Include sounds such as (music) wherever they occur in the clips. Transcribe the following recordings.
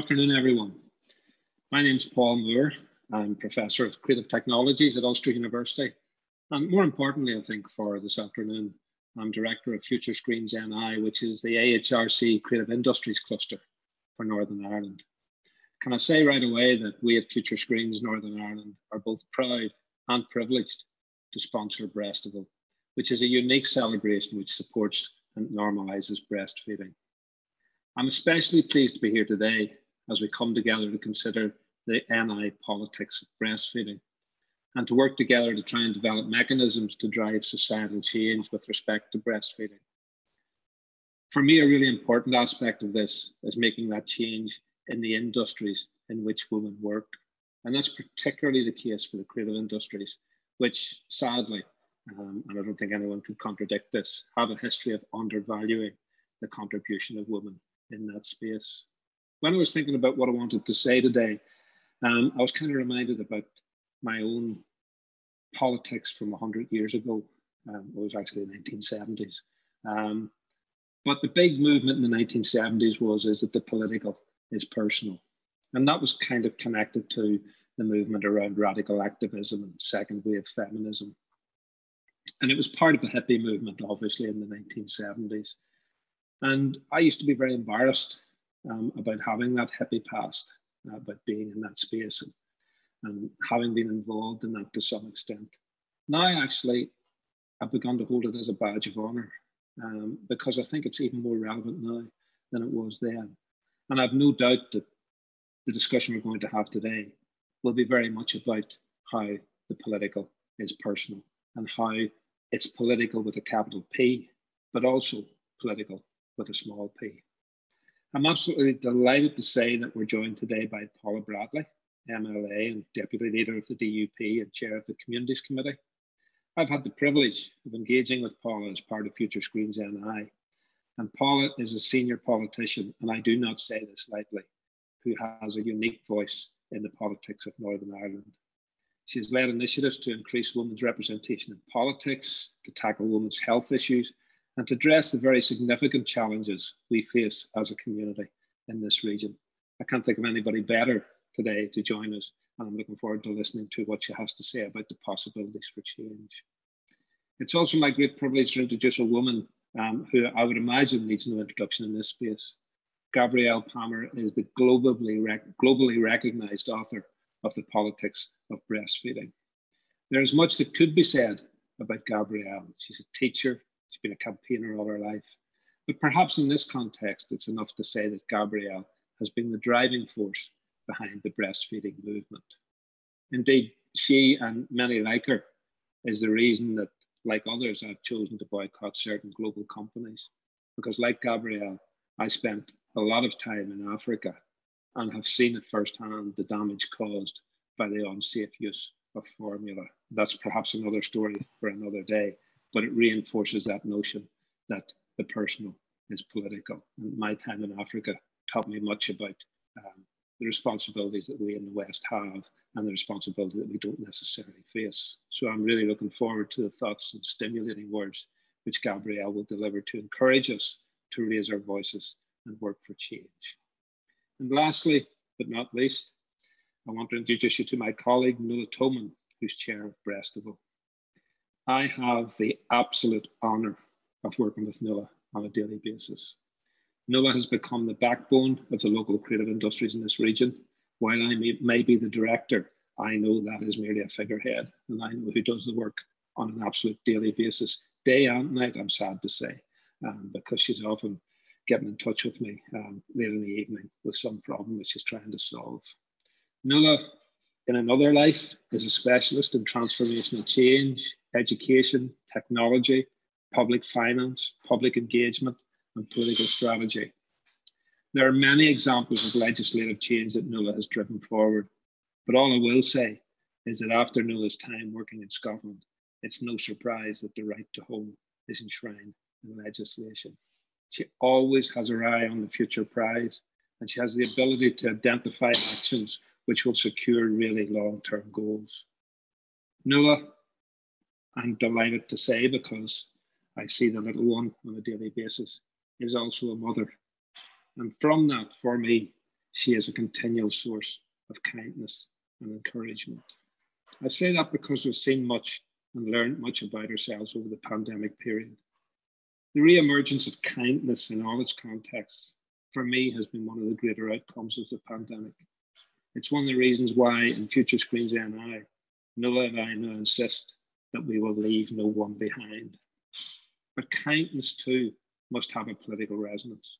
afternoon, everyone. My name is Paul Moore. I'm Professor of Creative Technologies at Ulster University. And more importantly, I think, for this afternoon, I'm Director of Future Screens NI, which is the AHRC Creative Industries Cluster for Northern Ireland. Can I say right away that we at Future Screens Northern Ireland are both proud and privileged to sponsor Breastival, which is a unique celebration which supports and normalises breastfeeding. I'm especially pleased to be here today as we come together to consider the NI politics of breastfeeding and to work together to try and develop mechanisms to drive societal change with respect to breastfeeding. For me, a really important aspect of this is making that change in the industries in which women work. And that's particularly the case for the creative industries, which sadly, um, and I don't think anyone can contradict this, have a history of undervaluing the contribution of women in that space when I was thinking about what I wanted to say today, um, I was kind of reminded about my own politics from 100 years ago. Um, it was actually the 1970s. Um, but the big movement in the 1970s was is that the political is personal. And that was kind of connected to the movement around radical activism and second wave feminism. And it was part of the hippie movement, obviously, in the 1970s. And I used to be very embarrassed um, about having that hippie past, uh, about being in that space and, and having been involved in that to some extent. Now, actually, I've begun to hold it as a badge of honor um, because I think it's even more relevant now than it was then. And I've no doubt that the discussion we're going to have today will be very much about how the political is personal and how it's political with a capital P, but also political with a small p. I'm absolutely delighted to say that we're joined today by Paula Bradley, MLA and Deputy Leader of the DUP and Chair of the Communities Committee. I've had the privilege of engaging with Paula as part of Future Screens NI. And Paula is a senior politician, and I do not say this lightly, who has a unique voice in the politics of Northern Ireland. She has led initiatives to increase women's representation in politics, to tackle women's health issues, and to address the very significant challenges we face as a community in this region. I can't think of anybody better today to join us, and I'm looking forward to listening to what she has to say about the possibilities for change. It's also my great privilege to introduce a woman um, who I would imagine needs no introduction in this space. Gabrielle Palmer is the globally, rec globally recognized author of The Politics of Breastfeeding. There is much that could be said about Gabrielle. She's a teacher, She's been a campaigner all her life. But perhaps in this context, it's enough to say that Gabrielle has been the driving force behind the breastfeeding movement. Indeed, she and many like her is the reason that, like others, I've chosen to boycott certain global companies. Because, like Gabrielle, I spent a lot of time in Africa and have seen it firsthand the damage caused by the unsafe use of formula. That's perhaps another story for another day but it reinforces that notion that the personal is political. And my time in Africa taught me much about um, the responsibilities that we in the West have and the responsibility that we don't necessarily face. So I'm really looking forward to the thoughts and stimulating words which Gabrielle will deliver to encourage us to raise our voices and work for change. And lastly, but not least, I want to introduce you to my colleague, Nuala Toman, who's chair of Breastival. I have the absolute honor of working with Nuala on a daily basis. Nuala has become the backbone of the local creative industries in this region. While I may, may be the director, I know that is merely a figurehead, and I know who does the work on an absolute daily basis, day and night, I'm sad to say, um, because she's often getting in touch with me um, late in the evening with some problem that she's trying to solve. Nuala, in another life, as a specialist in transformational change, education, technology, public finance, public engagement, and political strategy. There are many examples of legislative change that Nuala has driven forward, but all I will say is that after Nuala's time working in Scotland, it's no surprise that the right to home is enshrined in legislation. She always has her eye on the future prize, and she has the ability to identify actions which will secure really long term goals. Nuala I'm delighted to say because I see the little one on a daily basis is also a mother. And from that, for me, she is a continual source of kindness and encouragement. I say that because we've seen much and learned much about ourselves over the pandemic period. The re-emergence of kindness in all its contexts, for me, has been one of the greater outcomes of the pandemic. It's one of the reasons why in Future Screens NI, Nuala and I now insist that we will leave no one behind. But kindness too must have a political resonance.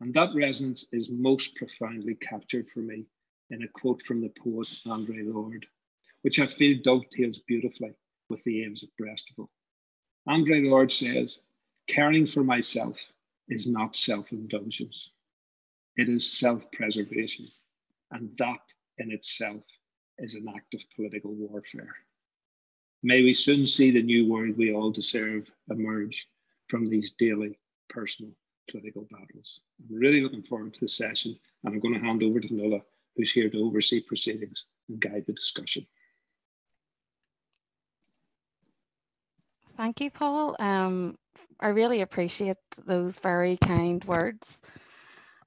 And that resonance is most profoundly captured for me in a quote from the poet Audre Lorde, which I feel dovetails beautifully with the aims of Breastival. Audre Lorde says, caring for myself is not self-indulgence. It is self-preservation. And that in itself is an act of political warfare. May we soon see the new world we all deserve emerge from these daily personal political battles. I'm really looking forward to the session, and I'm going to hand over to Nuala, who's here to oversee proceedings and guide the discussion. Thank you, Paul. Um, I really appreciate those very kind words.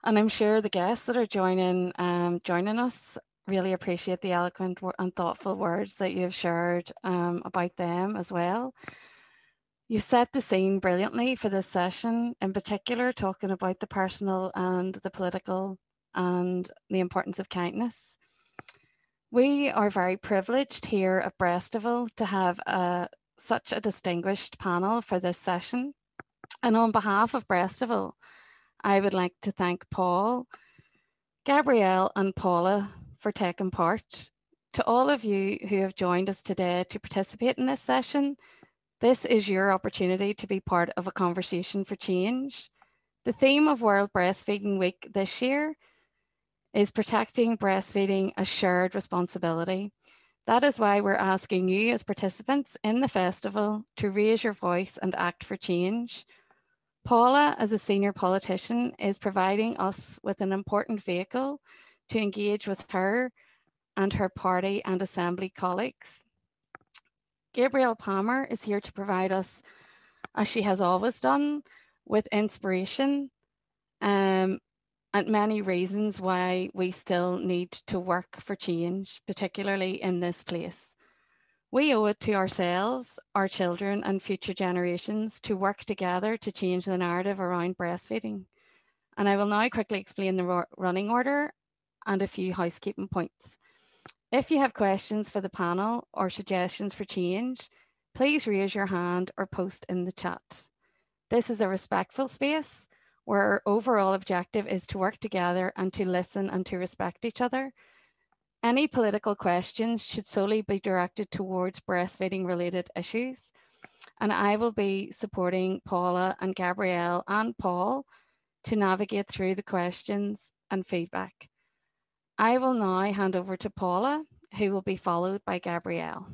And I'm sure the guests that are joining um, joining us really appreciate the eloquent and thoughtful words that you've shared um, about them as well. You set the scene brilliantly for this session, in particular, talking about the personal and the political and the importance of kindness. We are very privileged here at Breastival to have a, such a distinguished panel for this session. And on behalf of Breastival, I would like to thank Paul, Gabrielle, and Paula for taking part. To all of you who have joined us today to participate in this session, this is your opportunity to be part of a conversation for change. The theme of World Breastfeeding Week this year is protecting breastfeeding a shared responsibility. That is why we're asking you as participants in the festival to raise your voice and act for change. Paula, as a senior politician, is providing us with an important vehicle to engage with her and her party and assembly colleagues. Gabrielle Palmer is here to provide us, as she has always done, with inspiration um, and many reasons why we still need to work for change, particularly in this place. We owe it to ourselves, our children, and future generations to work together to change the narrative around breastfeeding. And I will now quickly explain the running order and a few housekeeping points. If you have questions for the panel or suggestions for change, please raise your hand or post in the chat. This is a respectful space where our overall objective is to work together and to listen and to respect each other. Any political questions should solely be directed towards breastfeeding related issues. And I will be supporting Paula and Gabrielle and Paul to navigate through the questions and feedback. I will now hand over to Paula, who will be followed by Gabrielle.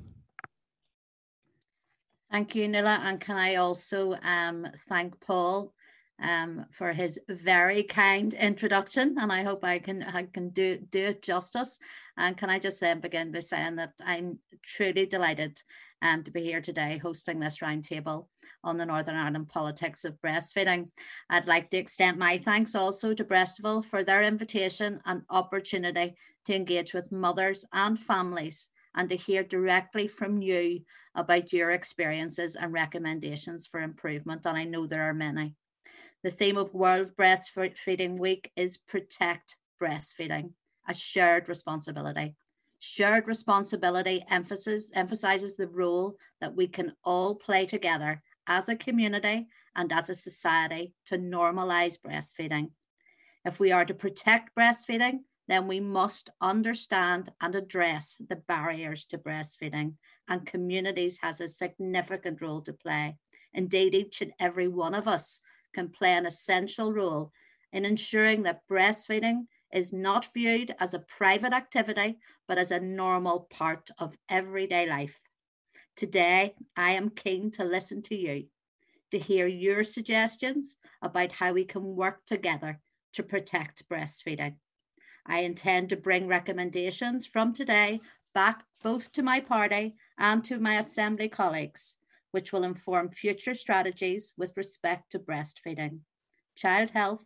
Thank you, Nuala. And can I also um, thank Paul um, for his very kind introduction, and I hope I can I can do do it justice. And can I just say begin by saying that I'm truly delighted um, to be here today hosting this roundtable on the Northern Ireland politics of breastfeeding. I'd like to extend my thanks also to Breastival for their invitation and opportunity to engage with mothers and families and to hear directly from you about your experiences and recommendations for improvement. And I know there are many. The theme of World Breastfeeding Week is Protect Breastfeeding, a shared responsibility. Shared responsibility emphasis, emphasizes the role that we can all play together as a community and as a society to normalize breastfeeding. If we are to protect breastfeeding, then we must understand and address the barriers to breastfeeding, and communities has a significant role to play. Indeed, each and every one of us can play an essential role in ensuring that breastfeeding is not viewed as a private activity, but as a normal part of everyday life. Today, I am keen to listen to you, to hear your suggestions about how we can work together to protect breastfeeding. I intend to bring recommendations from today back both to my party and to my Assembly colleagues, which will inform future strategies with respect to breastfeeding, child health,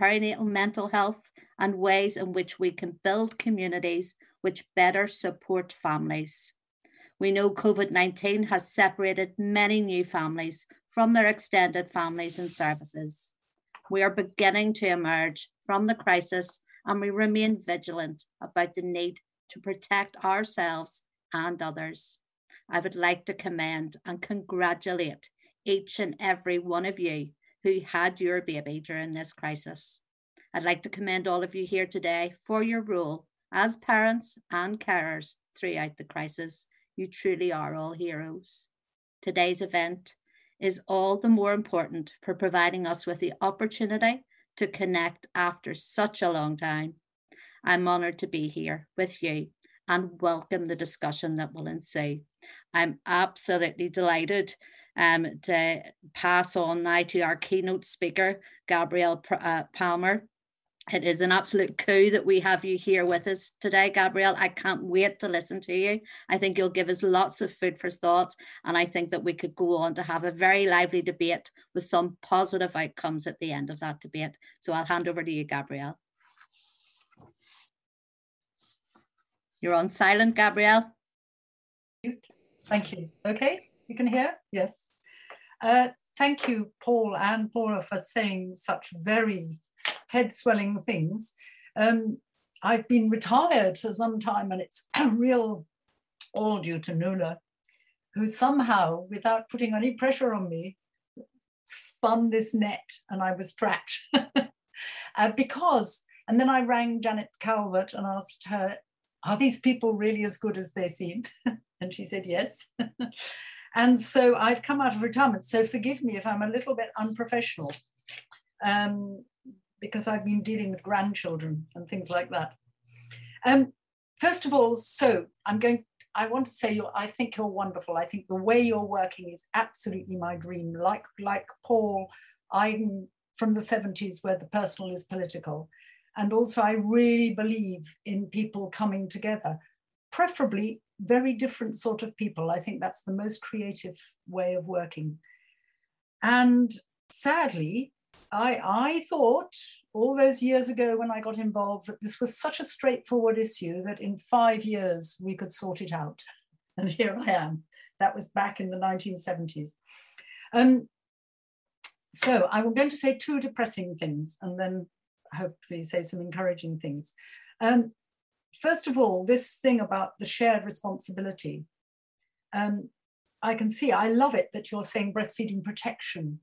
perinatal mental health, and ways in which we can build communities which better support families. We know COVID 19 has separated many new families from their extended families and services. We are beginning to emerge from the crisis and we remain vigilant about the need to protect ourselves and others. I would like to commend and congratulate each and every one of you who had your baby during this crisis. I'd like to commend all of you here today for your role as parents and carers throughout the crisis. You truly are all heroes. Today's event is all the more important for providing us with the opportunity to connect after such a long time. I'm honoured to be here with you and welcome the discussion that will ensue. I'm absolutely delighted um, to pass on now to our keynote speaker, Gabrielle uh, Palmer. It is an absolute coup that we have you here with us today, Gabrielle. I can't wait to listen to you. I think you'll give us lots of food for thought, and I think that we could go on to have a very lively debate with some positive outcomes at the end of that debate. So I'll hand over to you, Gabrielle. You're on silent, Gabrielle. Thank you. Okay, you can hear? Yes. Uh, thank you, Paul and Paula, for saying such very head swelling things. Um, I've been retired for some time and it's a (clears throat) real all due to Nuala, who somehow, without putting any pressure on me, spun this net and I was trapped. (laughs) uh, because, and then I rang Janet Calvert and asked her, are these people really as good as they seem? (laughs) and she said, yes. (laughs) and so I've come out of retirement. So forgive me if I'm a little bit unprofessional. Um, because I've been dealing with grandchildren and things like that. Um, first of all, so I'm going, I want to say I think you're wonderful. I think the way you're working is absolutely my dream. Like, like Paul, I'm from the 70s where the personal is political. And also I really believe in people coming together, preferably very different sort of people. I think that's the most creative way of working. And sadly, I, I thought all those years ago when I got involved that this was such a straightforward issue that in five years we could sort it out. (laughs) And here I am. That was back in the 1970s. Um, so I'm going to say two depressing things and then hopefully say some encouraging things. Um, first of all, this thing about the shared responsibility. Um, I can see, I love it that you're saying breastfeeding protection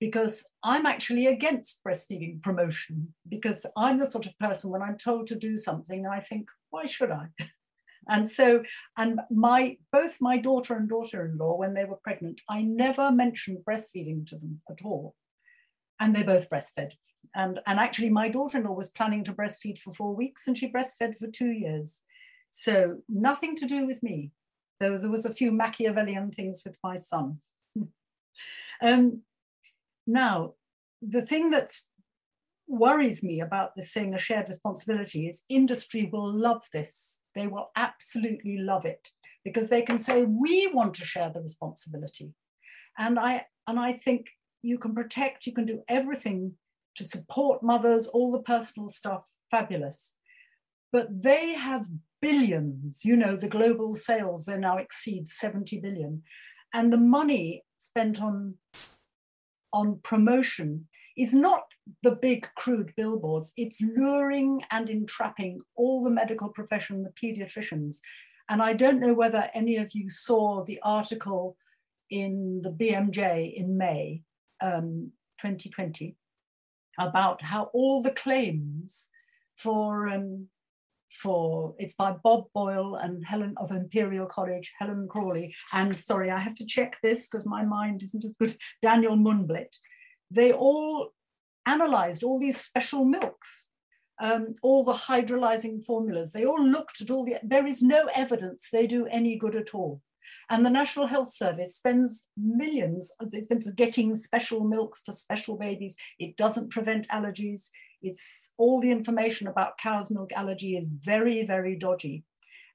because I'm actually against breastfeeding promotion because I'm the sort of person when I'm told to do something, I think, why should I? (laughs) and so, and my both my daughter and daughter-in-law, when they were pregnant, I never mentioned breastfeeding to them at all. And they both breastfed. And, and actually, my daughter-in-law was planning to breastfeed for four weeks and she breastfed for two years. So nothing to do with me. There was, there was a few Machiavellian things with my son. (laughs) um, now, the thing that worries me about this saying a shared responsibility is industry will love this. They will absolutely love it because they can say, we want to share the responsibility. And I, and I think you can protect, you can do everything to support mothers, all the personal stuff, fabulous. But they have billions, you know, the global sales, they now exceed 70 billion. And the money spent on on promotion is not the big crude billboards, it's luring and entrapping all the medical profession, the pediatricians. And I don't know whether any of you saw the article in the BMJ in May um, 2020 about how all the claims for um, for it's by Bob Boyle and Helen of Imperial College, Helen Crawley, and sorry, I have to check this because my mind isn't as good, (laughs) Daniel Munblit. They all analyzed all these special milks, um, all the hydrolyzing formulas. They all looked at all the, there is no evidence they do any good at all. And the National Health Service spends millions, it's getting special milks for special babies. It doesn't prevent allergies. It's all the information about cow's milk allergy is very, very dodgy.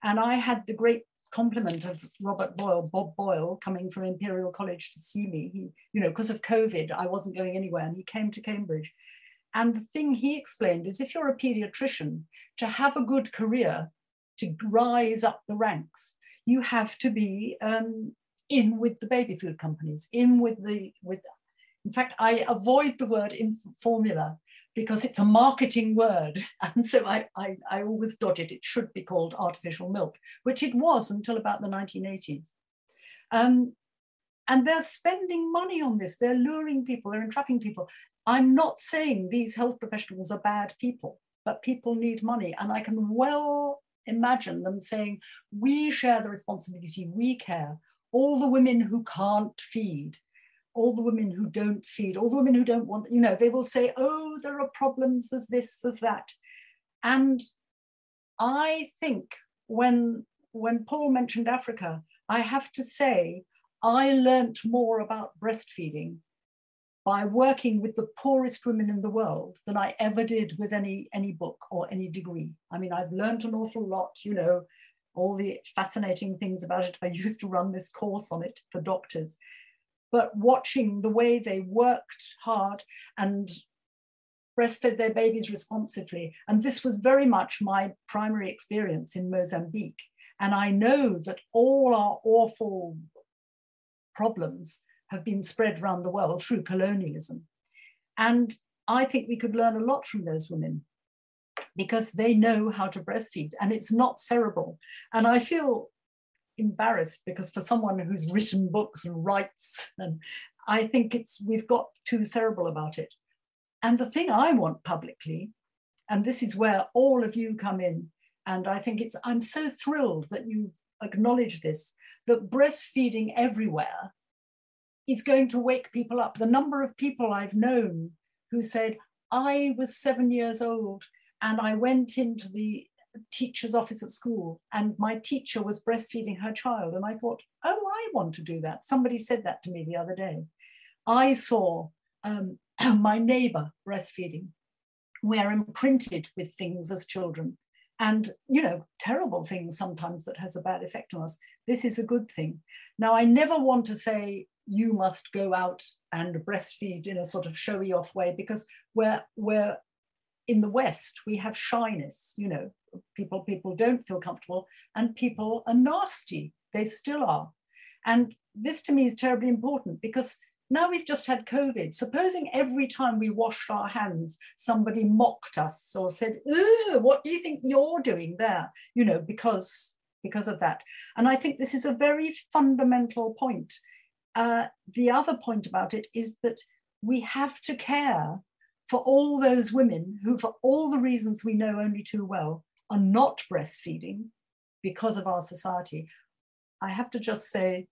And I had the great compliment of Robert Boyle, Bob Boyle, coming from Imperial College to see me. He, you know, because of COVID, I wasn't going anywhere, and he came to Cambridge. And the thing he explained is if you're a pediatrician, to have a good career, to rise up the ranks, you have to be um, in with the baby food companies, in with the, with, in fact, I avoid the word in formula because it's a marketing word. (laughs) And so I, I, I always dodge it. It should be called artificial milk, which it was until about the 1980s. Um, and they're spending money on this. They're luring people, they're entrapping people. I'm not saying these health professionals are bad people, but people need money. And I can well imagine them saying, we share the responsibility, we care. All the women who can't feed, all the women who don't feed, all the women who don't want, you know, they will say, oh, there are problems, there's this, there's that. And I think when, when Paul mentioned Africa, I have to say, I learnt more about breastfeeding by working with the poorest women in the world than I ever did with any, any book or any degree. I mean, I've learned an awful lot, you know, all the fascinating things about it. I (laughs) used to run this course on it for doctors but watching the way they worked hard and breastfed their babies responsively. And this was very much my primary experience in Mozambique. And I know that all our awful problems have been spread around the world through colonialism. And I think we could learn a lot from those women because they know how to breastfeed and it's not cerebral. And I feel embarrassed because for someone who's written books and writes, and I think it's we've got too cerebral about it. And the thing I want publicly, and this is where all of you come in, and I think it's I'm so thrilled that you acknowledge this, that breastfeeding everywhere is going to wake people up. The number of people I've known who said, I was seven years old and I went into the teacher's office at school and my teacher was breastfeeding her child. And i thought oh i want to do that. Somebody said that to me the other day. I saw um, (clears throat) my neighbor breastfeeding we're imprinted with things as children. And you know terrible things sometimes that has a bad effect on us. This is a good thing. Now i never want to say you must go out and breastfeed in a sort of showy off way because we're we're in the west we have shyness you know. People people don't feel comfortable and people are nasty. They still are. And this to me is terribly important because now we've just had covid. Supposing every time we washed our hands somebody mocked us or said what do you think you're doing there? You know because because of that. And i think this is a very fundamental point uh, the other point about it is that we have to care for all those women who, for all the reasons we know only too well, are not breastfeeding because of our society. I have to just say,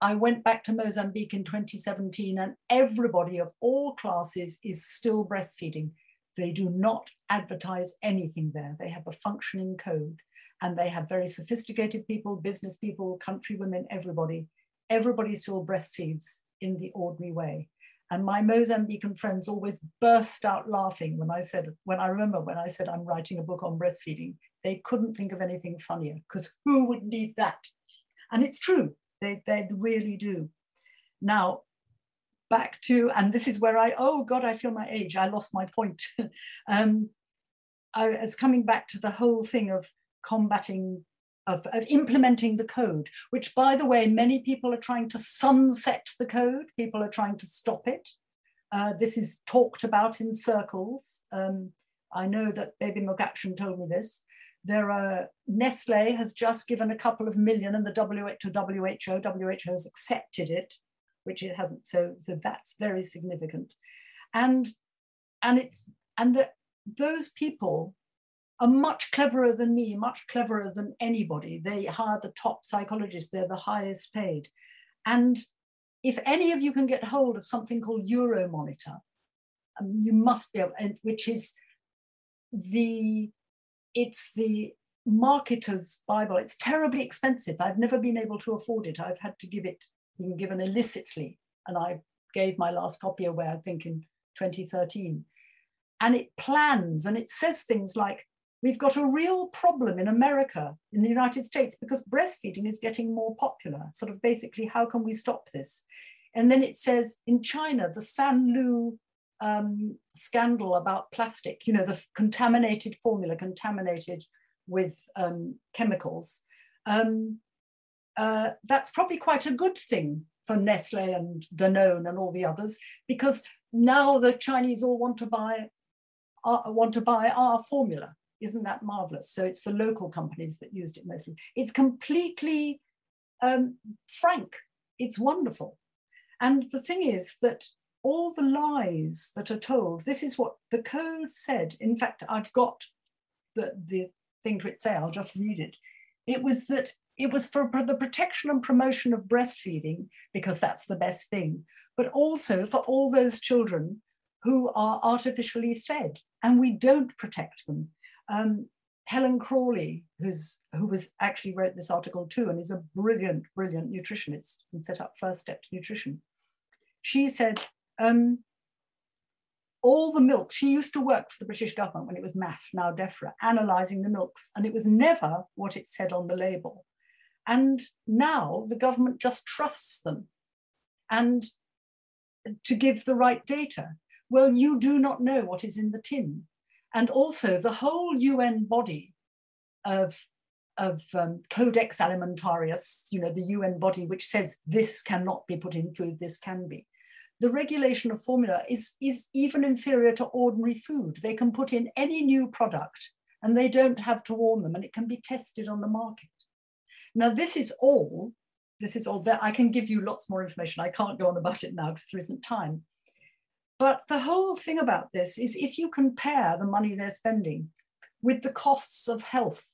I went back to Mozambique in 2017, and everybody of all classes is still breastfeeding. They do not advertise anything there. They have a functioning code, and they have very sophisticated people, business people, country women, everybody. Everybody still breastfeeds in the ordinary way. And my Mozambican friends always burst out laughing when I said, when I remember when I said I'm writing a book on breastfeeding, they couldn't think of anything funnier because who would need that? And it's true, they, they really do. Now, back to, and this is where I, oh God, I feel my age, I lost my point. (laughs) um, I was coming back to the whole thing of combating of, of, implementing the code, which, by the way, many people are trying to sunset the code. People are trying to stop it. Uh, this is talked about in circles. Um, I know that Baby Milk Action told me this. There are Nestle has just given a couple of million, and the WHO, WHO, WHO has accepted it, which it hasn't. So, so that's very significant. And and it's and the, those people are much cleverer than me, much cleverer than anybody. They hire the top psychologists, they're the highest paid. And if any of you can get hold of something called Euromonitor, um, you must be able, and which is the, it's the marketer's Bible. It's terribly expensive. I've never been able to afford it. I've had to give it, been given illicitly. And I gave my last copy away, I think in 2013. And it plans and it says things like, We've got a real problem in America, in the United States, because breastfeeding is getting more popular. Sort of basically, how can we stop this? And then it says in China, the Sanlu um, scandal about plastic, you know, the contaminated formula, contaminated with um, chemicals, um, uh, that's probably quite a good thing for Nestle and Danone and all the others, because now the Chinese all want to buy uh, want to buy our formula. Isn't that marvelous? So it's the local companies that used it mostly. It's completely um, frank. It's wonderful. And the thing is that all the lies that are told, this is what the code said. In fact, I've got the, the thing to it say, I'll just read it. It was that it was for the protection and promotion of breastfeeding, because that's the best thing, but also for all those children who are artificially fed and we don't protect them. Um, Helen Crawley, who's, who was actually wrote this article too and is a brilliant, brilliant nutritionist and set up First Steps Nutrition. She said, um, all the milk, she used to work for the British government when it was MAFF, now DEFRA, analysing the milks, and it was never what it said on the label. And now the government just trusts them and to give the right data. Well, you do not know what is in the tin. And also the whole UN body of, of um, Codex Alimentarius, you know, the UN body which says this cannot be put in food, this can be. The regulation of formula is, is even inferior to ordinary food. They can put in any new product and they don't have to warn them and it can be tested on the market. Now, this is all, this is all that I can give you lots more information. I can't go on about it now because there isn't time. But the whole thing about this is if you compare the money they're spending with the costs of health,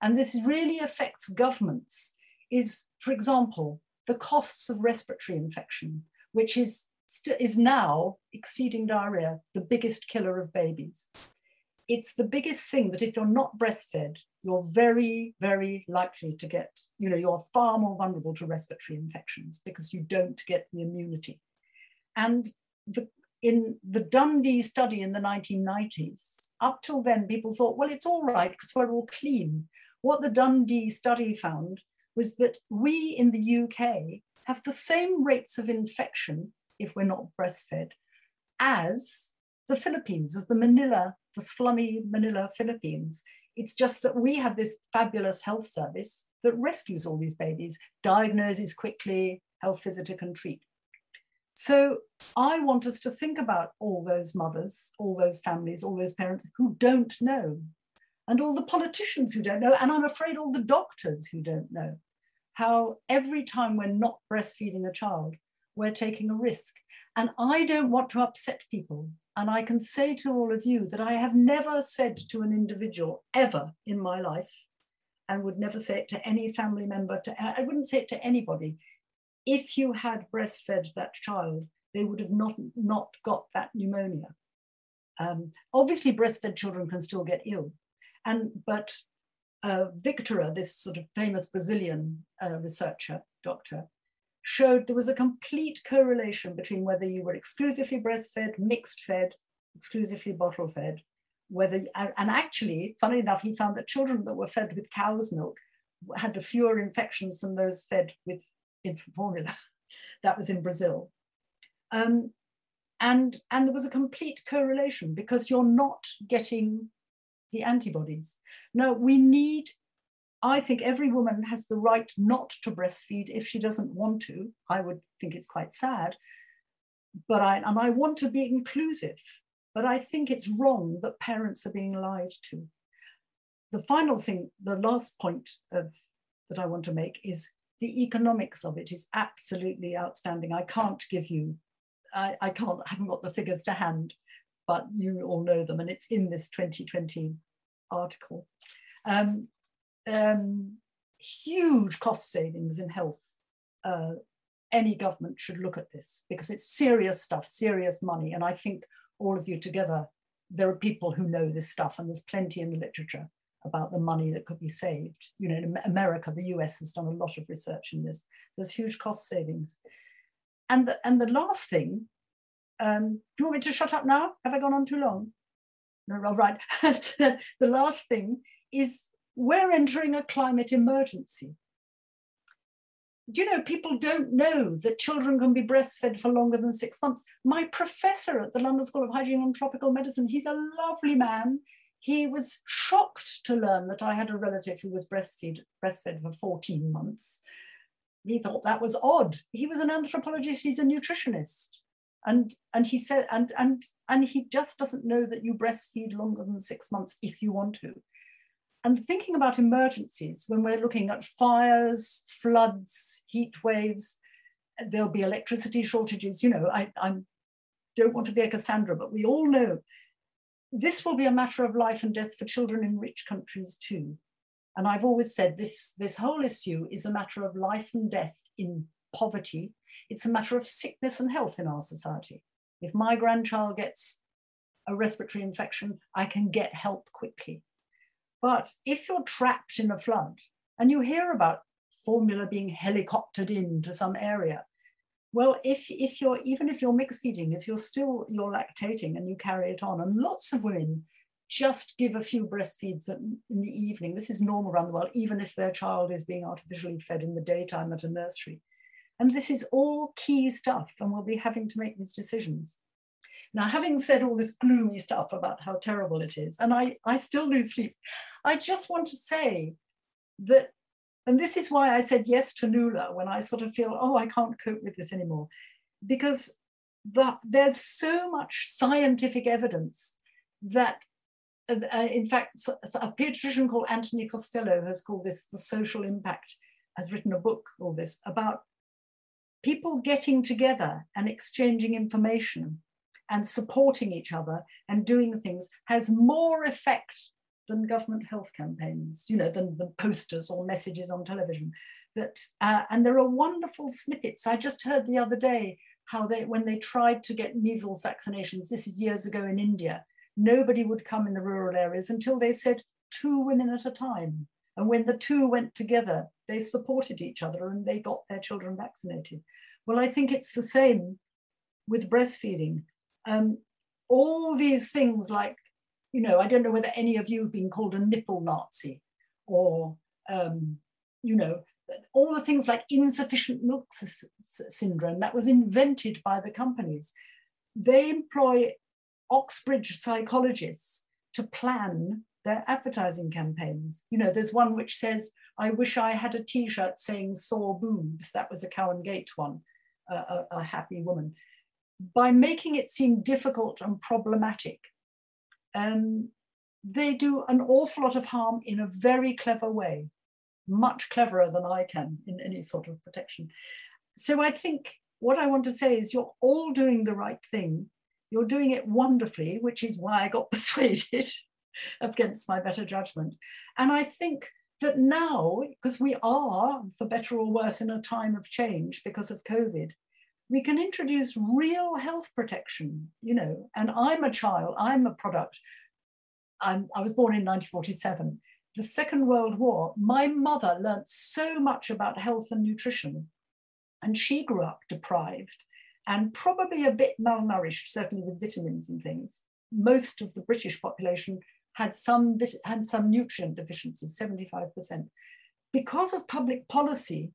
and this really affects governments, is, for example, the costs of respiratory infection, which is, is now exceeding diarrhea, the biggest killer of babies. It's the biggest thing that if you're not breastfed, you're very, very likely to get, you know, you're far more vulnerable to respiratory infections because you don't get the immunity. And the, in the Dundee study in the 1990s, up till then, people thought, well, it's all right because we're all clean. What the Dundee study found was that we in the UK have the same rates of infection if we're not breastfed as the Philippines, as the Manila, the slummy Manila Philippines. It's just that we have this fabulous health service that rescues all these babies, diagnoses quickly, health visitor can treat. So I want us to think about all those mothers, all those families, all those parents who don't know, and all the politicians who don't know, and I'm afraid all the doctors who don't know how every time we're not breastfeeding a child, we're taking a risk. And I don't want to upset people. And I can say to all of you that I have never said to an individual ever in my life, and would never say it to any family member, to, I wouldn't say it to anybody. If you had breastfed that child, they would have not, not got that pneumonia. Um, obviously, breastfed children can still get ill. And, but uh, this sort of famous Brazilian uh, researcher, doctor, showed there was a complete correlation between whether you were exclusively breastfed, mixed fed, exclusively bottle fed, whether, and actually, funny enough, he found that children that were fed with cow's milk had fewer infections than those fed with infant formula. (laughs) that was in Brazil. Um, and, and there was a complete correlation because you're not getting the antibodies. Now, we need I think every woman has the right not to breastfeed if she doesn't want to. I would think it's quite sad. But I and I want to be inclusive, but I think it's wrong that parents are being lied to. The final thing, the last point of, that I want to make is the economics of it is absolutely outstanding. I can't give you, I, I can't, I haven't got the figures to hand, but you all know them, and it's in this 2020 article. Um, um, huge cost savings in health. Uh, any government should look at this because it's serious stuff, serious money. And I think all of you together, there are people who know this stuff, and there's plenty in the literature about the money that could be saved. You know, in America, the US has done a lot of research in this. There's huge cost savings. And the, and the last thing, um, do you want me to shut up now? Have I gone on too long? No, right. (laughs) the last thing is we're entering a climate emergency. do you know, people don't know that children can be breastfed for longer than six months. My professor at the London School of Hygiene and Tropical Medicine, he's a lovely man. He was shocked to learn that I had a relative who was breastfed, breastfed for 14 months. He thought that was odd. He was an anthropologist, he's a nutritionist. And, and he said, and, and, and he just doesn't know that you breastfeed longer than six months if you want to. And thinking about emergencies, when we're looking at fires, floods, heat waves, there'll be electricity shortages. You know, I, I don't want to be a Cassandra, but we all know this will be a matter of life and death for children in rich countries too. And I've always said this, this whole issue is a matter of life and death in poverty. It's a matter of sickness and health in our society. If my grandchild gets a respiratory infection, I can get help quickly. But if you're trapped in a flood and you hear about formula being helicoptered into some area, well, if, if you're, even if you're mixed feeding, if you're still, you're lactating and you carry it on, and lots of women just give a few breastfeeds in the evening. This is normal around the world, even if their child is being artificially fed in the daytime at a nursery. And this is all key stuff, and we'll be having to make these decisions. Now, having said all this gloomy stuff about how terrible it is, and I, I still lose sleep, I just want to say that, and this is why I said yes to Nuala when I sort of feel, oh, I can't cope with this anymore, because the, there's so much scientific evidence that, uh, uh in fact, a pediatrician called Anthony Costello has called this the social impact, has written a book, all this, about people getting together and exchanging information and supporting each other and doing things has more effect than government health campaigns, you know, than the posters or messages on television. That uh, and there are wonderful snippets. I just heard the other day how they when they tried to get measles vaccinations. This is years ago in India. Nobody would come in the rural areas until they said two women at a time. And when the two went together, they supported each other and they got their children vaccinated. Well, I think it's the same with breastfeeding. Um, all these things like you know, I don't know whether any of you have been called a nipple Nazi or, um, you know, all the things like insufficient milk syndrome that was invented by the companies. They employ Oxbridge psychologists to plan their advertising campaigns. You know, there's one which says, I wish I had a t-shirt saying sore boobs. That was a Cow & Gate one, a, a happy woman. By making it seem difficult and problematic, um, they do an awful lot of harm in a very clever way, much cleverer than I can in any sort of protection. So I think what I want to say is you're all doing the right thing. You're doing it wonderfully, which is why I got (laughs) persuaded against my better judgment. And I think that now, because we are, for better or worse, in a time of change because of COVID, we can introduce real health protection, you know, and I'm a child, I'm a product. I'm, I was born in 1947. The Second World War, my mother learnt so much about health and nutrition, and she grew up deprived and probably a bit malnourished, certainly with vitamins and things. Most of the British population had some, had some nutrient deficiencies, 75%. Because of public policy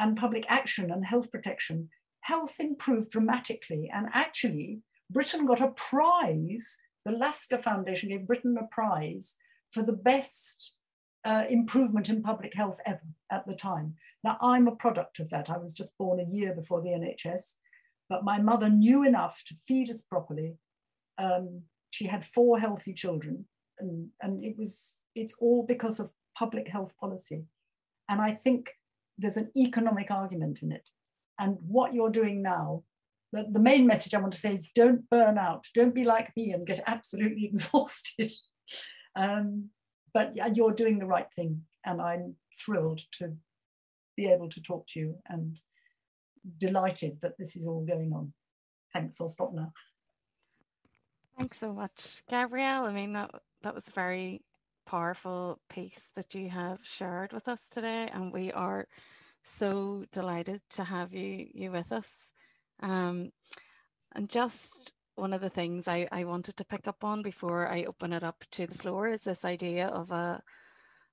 and public action and health protection, health improved dramatically. And actually, Britain got a prize. The Lasker Foundation gave Britain a prize for the best uh, improvement in public health ever at the time. Now, I'm a product of that. I was just born a year before the NHS, but my mother knew enough to feed us properly. Um, she had four healthy children, and, and it was it's all because of public health policy. And I think there's an economic argument in it and what you're doing now. The, the main message I want to say is don't burn out. Don't be like me and get (laughs) absolutely exhausted. (laughs) um, but you're doing the right thing. And I'm thrilled to be able to talk to you and delighted that this is all going on. Thanks, I'll stop now. Thanks so much, Gabrielle. I mean, that, that was a very powerful piece that you have shared with us today, and we are so delighted to have you you with us. Um, and just one of the things I, I wanted to pick up on before I open it up to the floor is this idea of a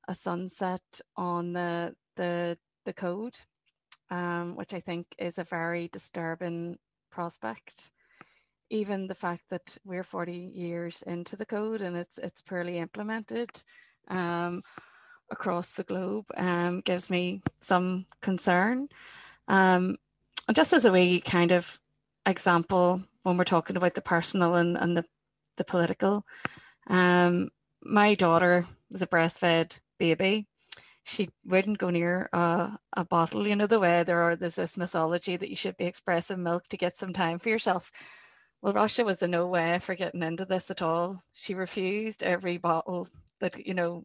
a sunset on the the the code. um, which I think is a very disturbing prospect. Even the fact that we're 40 years into the code and it's it's poorly implemented um, across the globe um, gives me some concern. Um, just as a wee kind of example, when we're talking about the personal and, and the, the political, um, my daughter was a breastfed baby she wouldn't go near a, a bottle. You know, the way there are there's this mythology that you should be expressing milk to get some time for yourself. Well, Russia was in no way for getting into this at all. She refused every bottle that, you know,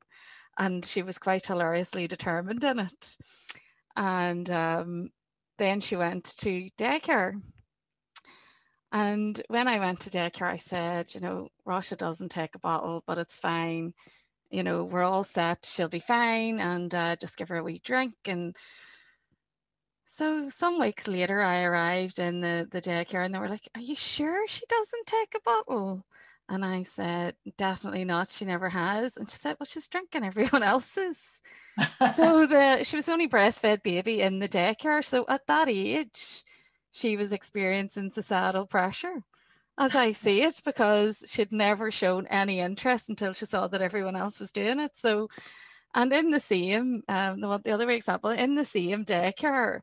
and she was quite hilariously determined in it. And um, then she went to daycare. And when I went to daycare, I said, you know, Russia doesn't take a bottle, but it's fine you know, we're all set, she'll be fine, and uh, just give her a wee drink. And so some weeks later, I arrived in the, the daycare and they were like, Are you sure she doesn't take a bottle? And I said, Definitely not. She never has. And she said, Well, she's drinking everyone else's. (laughs) so the she was the only breastfed baby in the daycare. So at that age, she was experiencing societal pressure as I (laughs) see it, because she'd never shown any interest until she saw that everyone else was doing it. So, and in the same, um, the, the other way example, in the same daycare,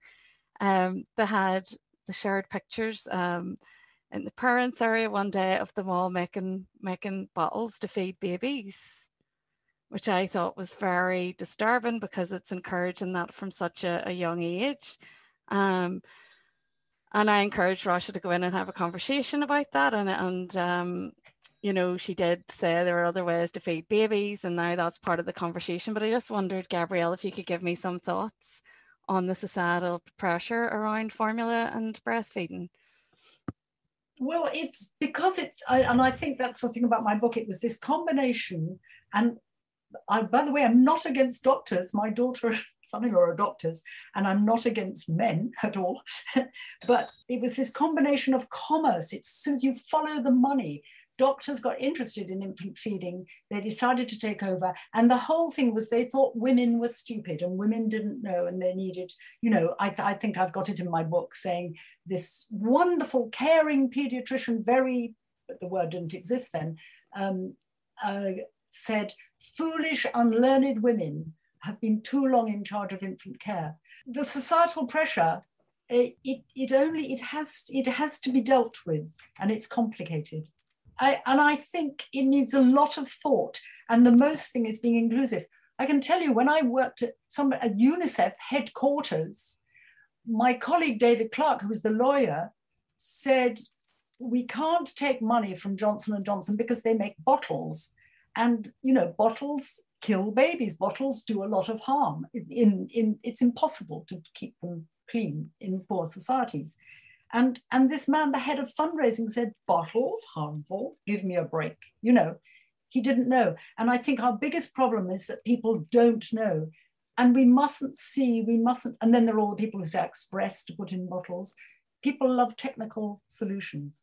um, they had the shared pictures um, in the parents area one day of them all making making bottles to feed babies, which I thought was very disturbing because it's encouraging that from such a, a young age. Um, and I encouraged Rasha to go in and have a conversation about that. And and um, you know, she did say there are other ways to feed babies, and now that's part of the conversation. But I just wondered, Gabrielle, if you could give me some thoughts on the societal pressure around formula and breastfeeding. Well, it's because it's, I, and I think that's the thing about my book. It was this combination, and I, by the way, I'm not against doctors. My daughter, (laughs) son-in-law are doctors, and I'm not against men (laughs) at all. (laughs) but it was this combination of commerce. It's as soon as you follow the money, doctors got interested in infant feeding. They decided to take over, and the whole thing was they thought women were stupid and women didn't know, and they needed, you know, I, I think I've got it in my book saying this wonderful, caring pediatrician, very, but the word didn't exist then. Um, uh, said foolish, unlearned women have been too long in charge of infant care. The societal pressure, it, it, it only, it has, it has to be dealt with and it's complicated. I, and I think it needs a lot of thought. And the most thing is being inclusive. I can tell you when I worked at some at UNICEF headquarters, my colleague David Clark, who was the lawyer, said, we can't take money from Johnson and Johnson because they make bottles and you know, bottles kill babies. Bottles do a lot of harm. In, in, it's impossible to keep them clean in poor societies. And, and this man, the head of fundraising, said, bottles harmful, give me a break. You know, he didn't know. And I think our biggest problem is that people don't know. And we mustn't see, we mustn't, and then there are all the people who say express to put in bottles. People love technical solutions.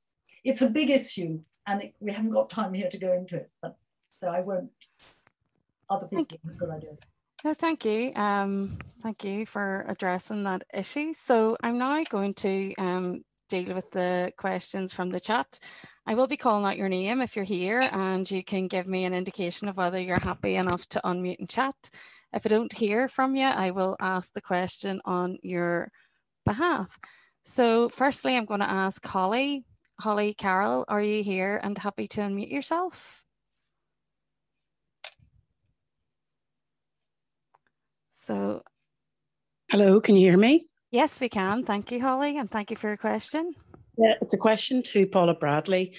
It's a big issue, and it, we haven't got time here to go into it, but so I won't, other people have good ideas. No, thank you. Um, thank you for addressing that issue. So I'm now going to um, deal with the questions from the chat. I will be calling out your name if you're here and you can give me an indication of whether you're happy enough to unmute and chat. If I don't hear from you, I will ask the question on your behalf. So firstly, I'm going to ask Holly. Holly Carroll, are you here and happy to unmute yourself? So, hello, can you hear me? Yes, we can. Thank you, Holly, and thank you for your question. Yeah, it's a question to Paula Bradley.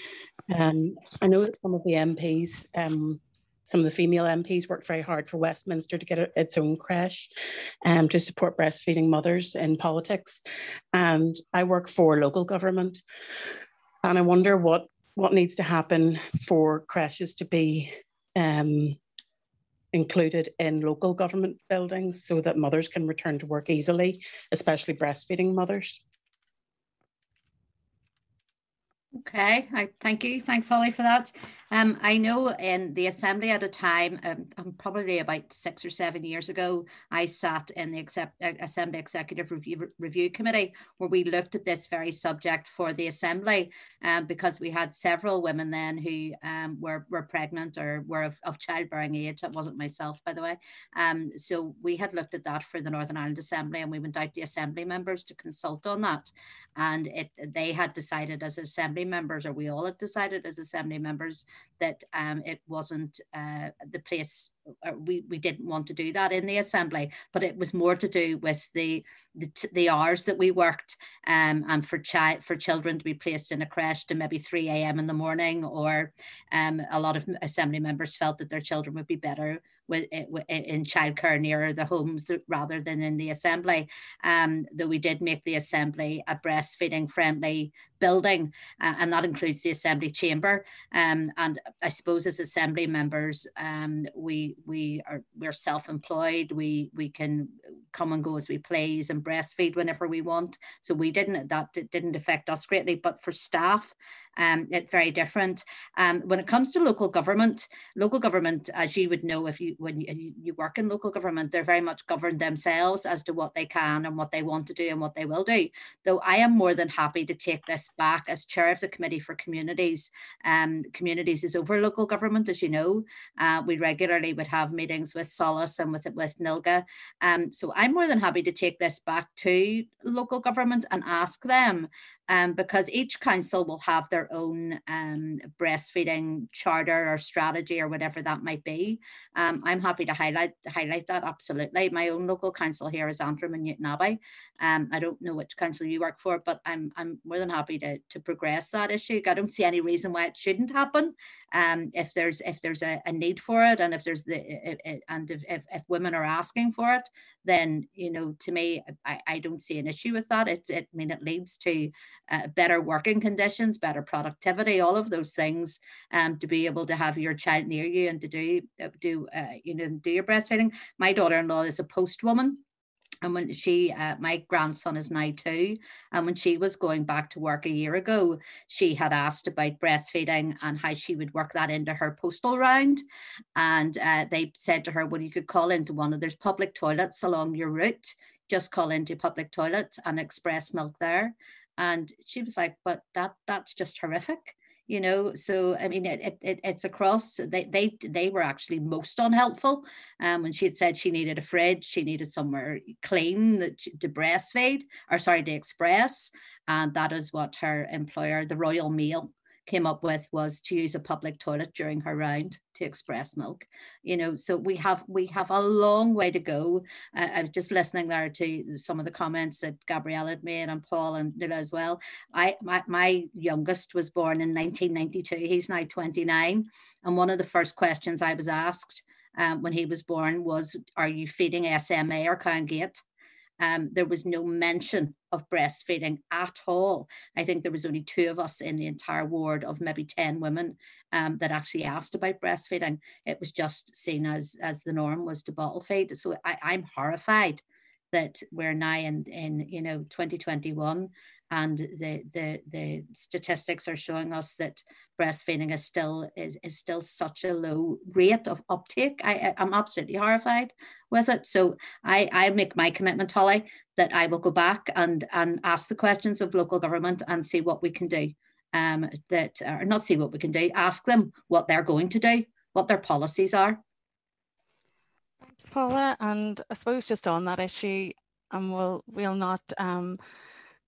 Um, I know that some of the MPs, um, some of the female MPs worked very hard for Westminster to get a, its own creche um, to support breastfeeding mothers in politics. And I work for local government. And I wonder what, what needs to happen for creches to be um, included in local government buildings so that mothers can return to work easily, especially breastfeeding mothers? Okay, I thank you. Thanks, Holly, for that. Um, I know in the assembly at a time, um, um, probably about six or seven years ago, I sat in the accept, uh, Assembly Executive Review, Review Committee where we looked at this very subject for the Assembly um, because we had several women then who um, were, were pregnant or were of, of childbearing age. That wasn't myself, by the way. Um, so we had looked at that for the Northern Ireland Assembly and we went out to Assembly members to consult on that. And it, they had decided as Assembly members, or we all have decided as Assembly members, that um, it wasn't uh, the place uh, we, we didn't want to do that in the assembly but it was more to do with the the, the hours that we worked um, and for child for children to be placed in a creche to maybe 3 a.m in the morning or um, a lot of assembly members felt that their children would be better with, in childcare nearer the homes rather than in the assembly. Um, though we did make the assembly a breastfeeding friendly building, uh, and that includes the assembly chamber. Um, and I suppose as assembly members, um, we we are we're self-employed. We we can come and go as we please and breastfeed whenever we want. So we didn't that didn't affect us greatly. But for staff, um, it's very different. Um, when it comes to local government, local government, as you would know if you when you, you work in local government, they're very much governed themselves as to what they can and what they want to do and what they will do. Though I am more than happy to take this back as chair of the committee for communities. Um, communities is over local government, as you know. Uh, we regularly would have meetings with Solace and with with NILGA. Um, so I'm more than happy to take this back to local government and ask them um, because each council will have their own um, breastfeeding charter or strategy or whatever that might be. Um, I'm happy to highlight highlight that absolutely. My own local council here is Antrim and Newtownabbey. Um, I don't know which council you work for, but I'm I'm more than happy to to progress that issue. I don't see any reason why it shouldn't happen. Um, if there's if there's a, a need for it, and if there's the if, if, and if, if, if women are asking for it, then you know to me I, I don't see an issue with that. It's it I mean it leads to uh, better working conditions, better productivity, all of those things, um, to be able to have your child near you and to do uh, do uh, you know do your breastfeeding. My daughter-in-law is a postwoman and when she uh, my grandson is now two and when she was going back to work a year ago she had asked about breastfeeding and how she would work that into her postal round. And uh, they said to her well you could call into one of there's public toilets along your route. Just call into public toilet and express milk there. And she was like but that that's just horrific you know so i mean it, it, it's across they, they they were actually most unhelpful um when she had said she needed a fridge she needed somewhere clean that to breastfeed or sorry to express and that is what her employer the royal mail came up with was to use a public toilet during her round to express milk you know so we have we have a long way to go. Uh, i was just listening there to some of the comments that gabrielle had made and paul and Nuala as well. I my, my youngest was born in 1992 he's now 29 and one of the first questions i was asked um, when he was born was are you feeding SMA or Cow & Gate um, there was no mention of breastfeeding at all. I think there was only two of us in the entire ward of maybe 10 women um, that actually asked about breastfeeding. It was just seen as, as the norm was to bottle feed. So I, I'm horrified that we're now in, in you know 2021 and the, the, the statistics are showing us that breastfeeding is still is, is still such a low rate of uptake. I, I'm absolutely horrified with it. So I, I make my commitment, Holly, that I will go back and, and ask the questions of local government and see what we can do. Um, that or not see what we can do, ask them what they're going to do, what their policies are. Thanks, Paula. And I suppose just on that issue, and we'll we'll not um,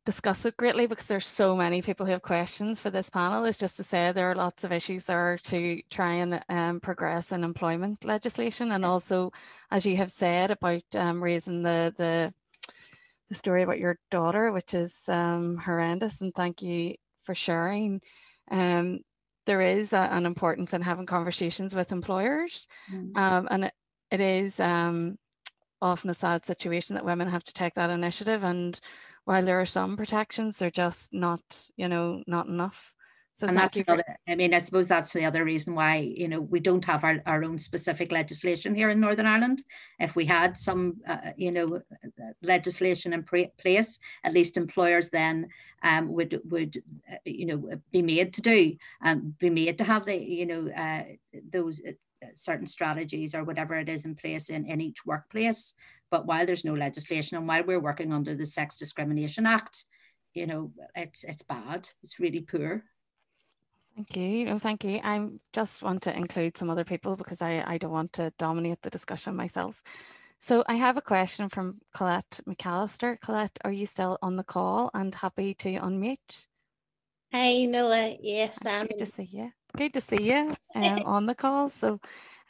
discuss it greatly because there's so many people who have questions for this panel. Is just to say there are lots of issues there to try and um, progress in employment legislation and also as you have said about um, raising the the the story about your daughter which is um, horrendous and thank you for sharing. Um, there is a, an importance in having conversations with employers mm. um, and it, it is um, often a sad situation that women have to take that initiative and while there are some protections, they're just not, you know, not enough. So and that's another, I mean, I suppose that's the other reason why, you know, we don't have our, our own specific legislation here in Northern Ireland. If we had some, uh, you know, legislation in place, at least employers then um, would, would uh, you know, be made to do, um, be made to have the, you know, uh, those uh, certain strategies or whatever it is in place in, in each workplace. But while there's no legislation and while we're working under the Sex Discrimination Act, you know, it's, it's bad, it's really poor. Thank you. No, thank you. I just want to include some other people because I, I don't want to dominate the discussion myself. So I have a question from Colette McAllister. Colette, are you still on the call and happy to unmute? Hi, Nuala. Yes, I'm. Good to see you. Good to see you (laughs) um, on the call. So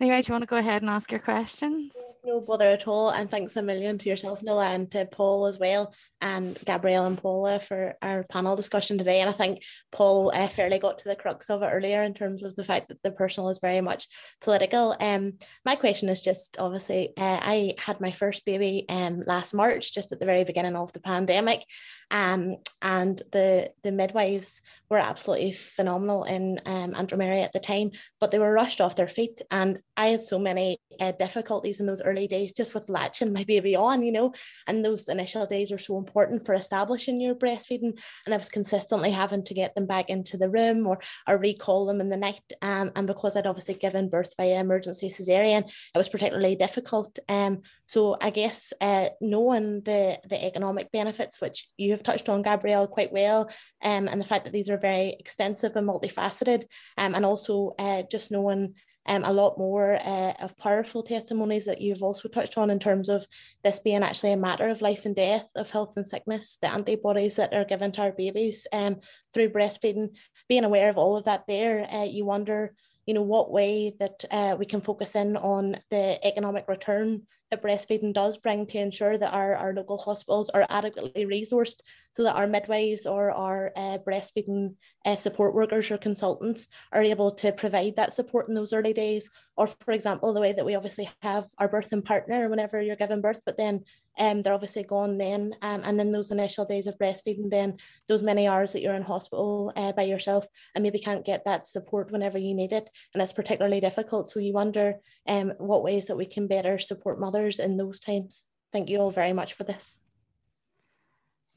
Anyway, do you want to go ahead and ask your questions? No bother at all. And thanks a million to yourself, Nuala, and to Paul as well, and Gabrielle and Paula for our panel discussion today. And I think Paul uh, fairly got to the crux of it earlier in terms of the fact that the personal is very much political. Um, my question is just obviously, uh, I had my first baby um, last March, just at the very beginning of the pandemic. Um, and the the midwives were absolutely phenomenal in um, Mary at the time, but they were rushed off their feet. And I had so many uh, difficulties in those early days just with latching my baby on, you know, and those initial days are so important for establishing your breastfeeding. And I was consistently having to get them back into the room or, or recall them in the night. Um, and because I'd obviously given birth via emergency cesarean, it was particularly difficult. Um, so I guess uh, knowing the, the economic benefits, which you have touched on, Gabrielle, quite well, um, and the fact that these are very extensive and multifaceted, um, and also uh, just knowing um, a lot more uh, of powerful testimonies that you've also touched on in terms of this being actually a matter of life and death, of health and sickness, the antibodies that are given to our babies um, through breastfeeding, being aware of all of that there, uh, you wonder you know, what way that uh, we can focus in on the economic return that breastfeeding does bring to ensure that our, our local hospitals are adequately resourced so that our midwives or our uh, breastfeeding uh, support workers or consultants are able to provide that support in those early days. Or, for example, the way that we obviously have our birth and partner whenever you're giving birth, but then um, they're obviously gone then. Um, and then those initial days of breastfeeding, then those many hours that you're in hospital uh, by yourself and maybe can't get that support whenever you need it. And it's particularly difficult. So you wonder um, what ways that we can better support mothers in those times. Thank you all very much for this.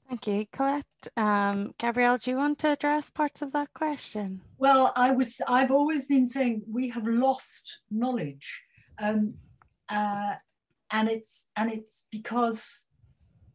Thank you, Colette. Um, Gabrielle, do you want to address parts of that question? Well, I was. I've always been saying we have lost knowledge. Um, uh, and it's and it's because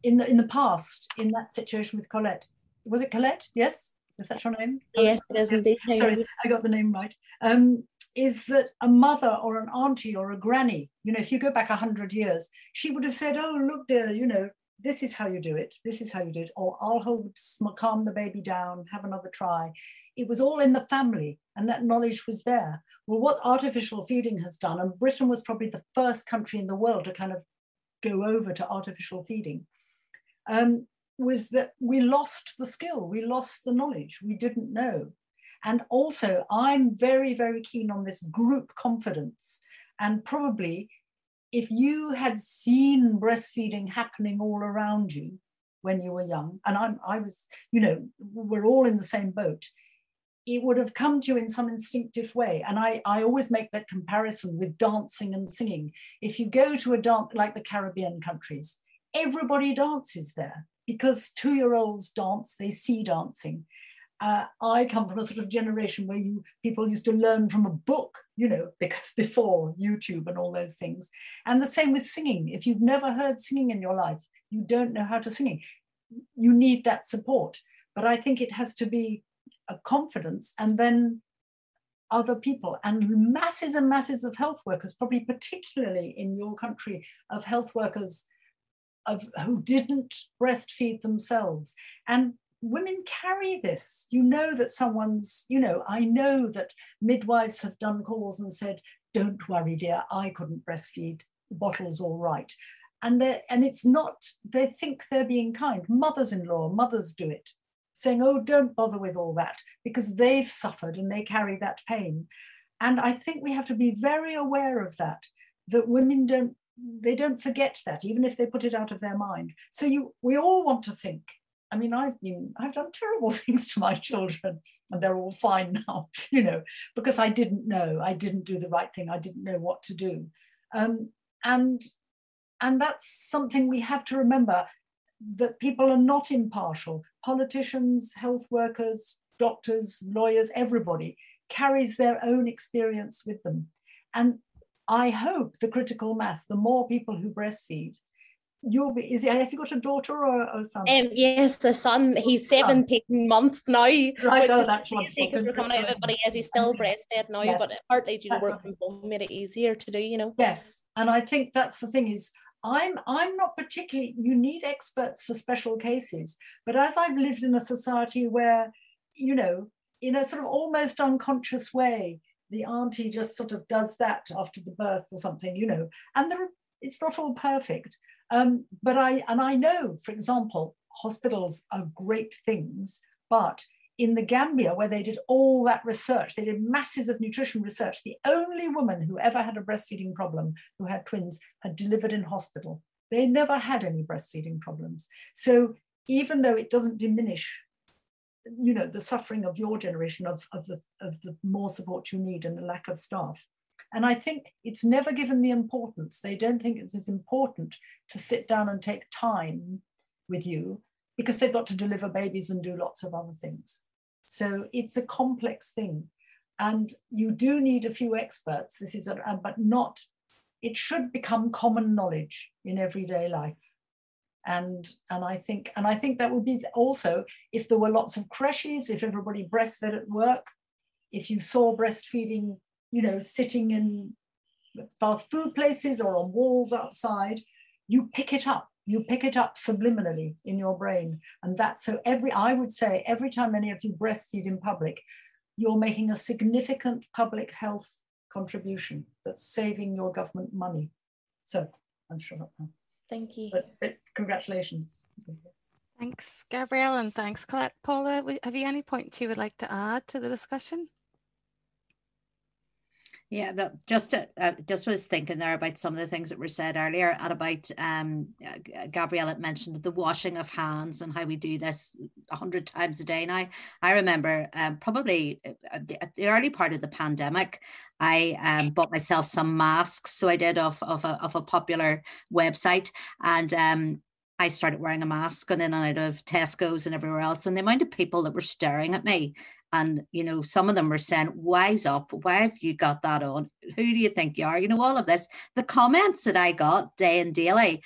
in the in the past in that situation with Colette was it Colette? Yes? Is that your name? Yes it is indeed. Sorry I got the name right. Um, is that a mother or an auntie or a granny you know if you go back a hundred years she would have said oh look dear you know this is how you do it. This is how you do it. Or I'll hold calm the baby down have another try it was all in the family and that knowledge was there. Well, what artificial feeding has done, and Britain was probably the first country in the world to kind of go over to artificial feeding, um, was that we lost the skill, we lost the knowledge, we didn't know. And also, I'm very, very keen on this group confidence. And probably if you had seen breastfeeding happening all around you when you were young, and I'm, I was, you know, we're all in the same boat it would have come to you in some instinctive way. And I, I always make that comparison with dancing and singing. If you go to a dance like the Caribbean countries, everybody dances there because two year olds dance, they see dancing. Uh, I come from a sort of generation where you people used to learn from a book, you know, (laughs) because before YouTube and all those things. And the same with singing. If you've never heard singing in your life, you don't know how to sing. You need that support. But I think it has to be confidence and then other people and masses and masses of health workers, probably particularly in your country, of health workers of, who didn't breastfeed themselves. And women carry this. You know that someone's, you know, I know that midwives have done calls and said, don't worry, dear, I couldn't breastfeed, the bottle's all right. And, and it's not, they think they're being kind. Mothers in law, mothers do it saying, oh, don't bother with all that because they've suffered and they carry that pain. And I think we have to be very aware of that, that women don't, they don't forget that, even if they put it out of their mind. So you, we all want to think I mean, I've been, I've done terrible (laughs) things to my children and they're all fine (laughs) now, you know, because I didn't know, I didn't do the right thing, I didn't know what to do. Um, and, and that's something we have to remember that people are not impartial. Politicians, health workers, doctors, lawyers, everybody carries their own experience with them. And I hope the critical mass, the more people who breastfeed, you'll be is it have you got a daughter or a son? Um yes a son. He's 17 months now right oh, that's crazy we're coming out of it but is he's still breastfed now yes. but partly due to work from home made it easier to do you know? Yes and i think that's the thing is i'm i'm not particularly you need experts for special cases but as i've lived in a society where you know in a sort of almost unconscious way the auntie just sort of does that after the birth or something you know and there it's not all perfect. Um, but I, and I know, for example, hospitals are great things, but in the Gambia, where they did all that research, they did masses of nutrition research. The only woman who ever had a breastfeeding problem, who had twins, had delivered in hospital. They never had any breastfeeding problems. So even though it doesn't diminish, you know, the suffering of your generation of, of, the, of the more support you need and the lack of staff, and I think it's never given the importance. They don't think it's as important to sit down and take time with you because they've got to deliver babies and do lots of other things. So it's a complex thing. And you do need a few experts. This is, a, but not, it should become common knowledge in everyday life. And, and I think and I think that would be also if there were lots of creches, if everybody breastfed at work, if you saw breastfeeding you know, sitting in fast food places or on walls outside, you pick it up. You pick it up subliminally in your brain. And that's so every, I would say, every time any of you breastfeed in public, you're making a significant public health contribution that's saving your government money. So I'm sure not now. Thank you. But, but congratulations. Thanks, Gabrielle, and thanks, Colette. Paula, have you any points you would like to add to the discussion? Yeah, but just to, uh, just was thinking there about some of the things that were said earlier and about um, Gabrielle had mentioned the washing of hands and how we do this a hundred times a day now. I remember um, probably uh, at the, early part of the pandemic, I um, bought myself some masks. So I did of of a, of a popular website and um, I started wearing a mask and in and out of Tesco's and everywhere else. And the amount of people that were staring at me and you know some of them were saying wise up why have you got that on? Who do you think you are? You know all of this the comments that i got day and daily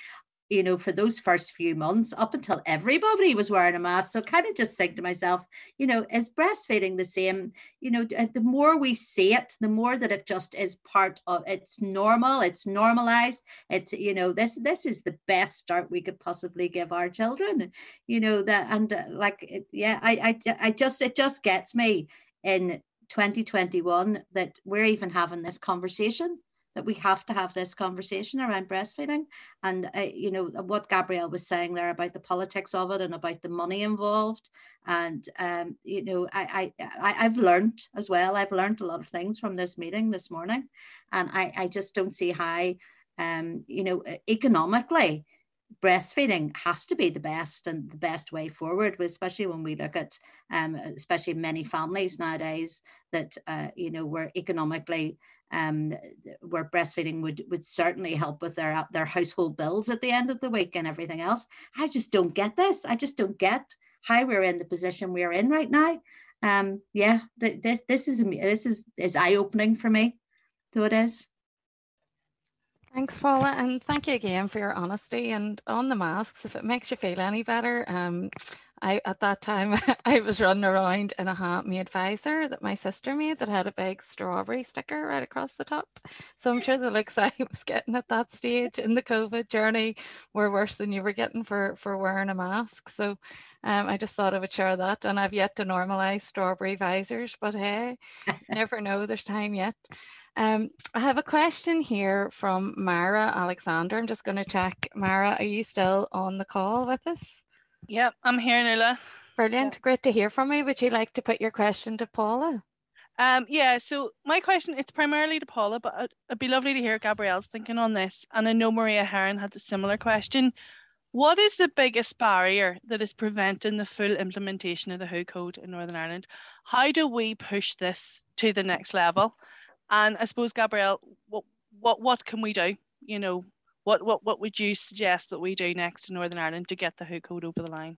you know, for those first few months up until everybody was wearing a mask. So kind of just think to myself, you know, is breastfeeding the same? You know, uh, the more we see it, the more that it just is part of it's normal, it's normalized. It's, you know, this this is the best start we could possibly give our children. You know, that and uh, like it, yeah, I, I I just it just gets me in 2021 that we're even having this conversation that we have to have this conversation around breastfeeding. And uh, you know what gabrielle was saying there about the politics of it and about the money involved. And um, you know I, I i i've learned as well. I've learned a lot of things from this meeting this morning. And i i just don't see how um you know economically breastfeeding has to be the best and the best way forward, especially when we look at, um, especially many families nowadays that, uh, you know, were economically um, where breastfeeding would would certainly help with their their household bills at the end of the week and everything else. I just don't get this. I just don't get how we're in the position we are in right now. Um, yeah, th- th- this is this is is eye opening for me. So it is. Thanks, Paula, and thank you again for your honesty. And on the masks, if it makes you feel any better, um, I at that time (laughs) I was running around in a handmade visor that my sister made that had a big strawberry sticker right across the top. So I'm sure the looks (laughs) I was getting at that stage in the COVID journey were worse than you were getting for for wearing a mask. So um, I just thought I would share that, and I've yet to normalize strawberry visors, but hey, (laughs) never know. There's time yet. Um, I have a question here from Mara Alexander. I'm just going to check. Mara, are you still on the call with us? Yep, I'm here, Nuala. Brilliant. Great to hear from you. Would you like to put your question to Paula? Um, yeah, so my question it's primarily to Paula, but it'd, be lovely to hear Gabrielle's thinking on this. And I know Maria Heron had a similar question. What is the biggest barrier that is preventing the full implementation of the WHO Code in Northern Ireland? How do we push this to the next level? And I suppose, Gabrielle, what what what can we do? You know, what what what would you suggest that we do next in Northern Ireland to get the WHO Code over the line?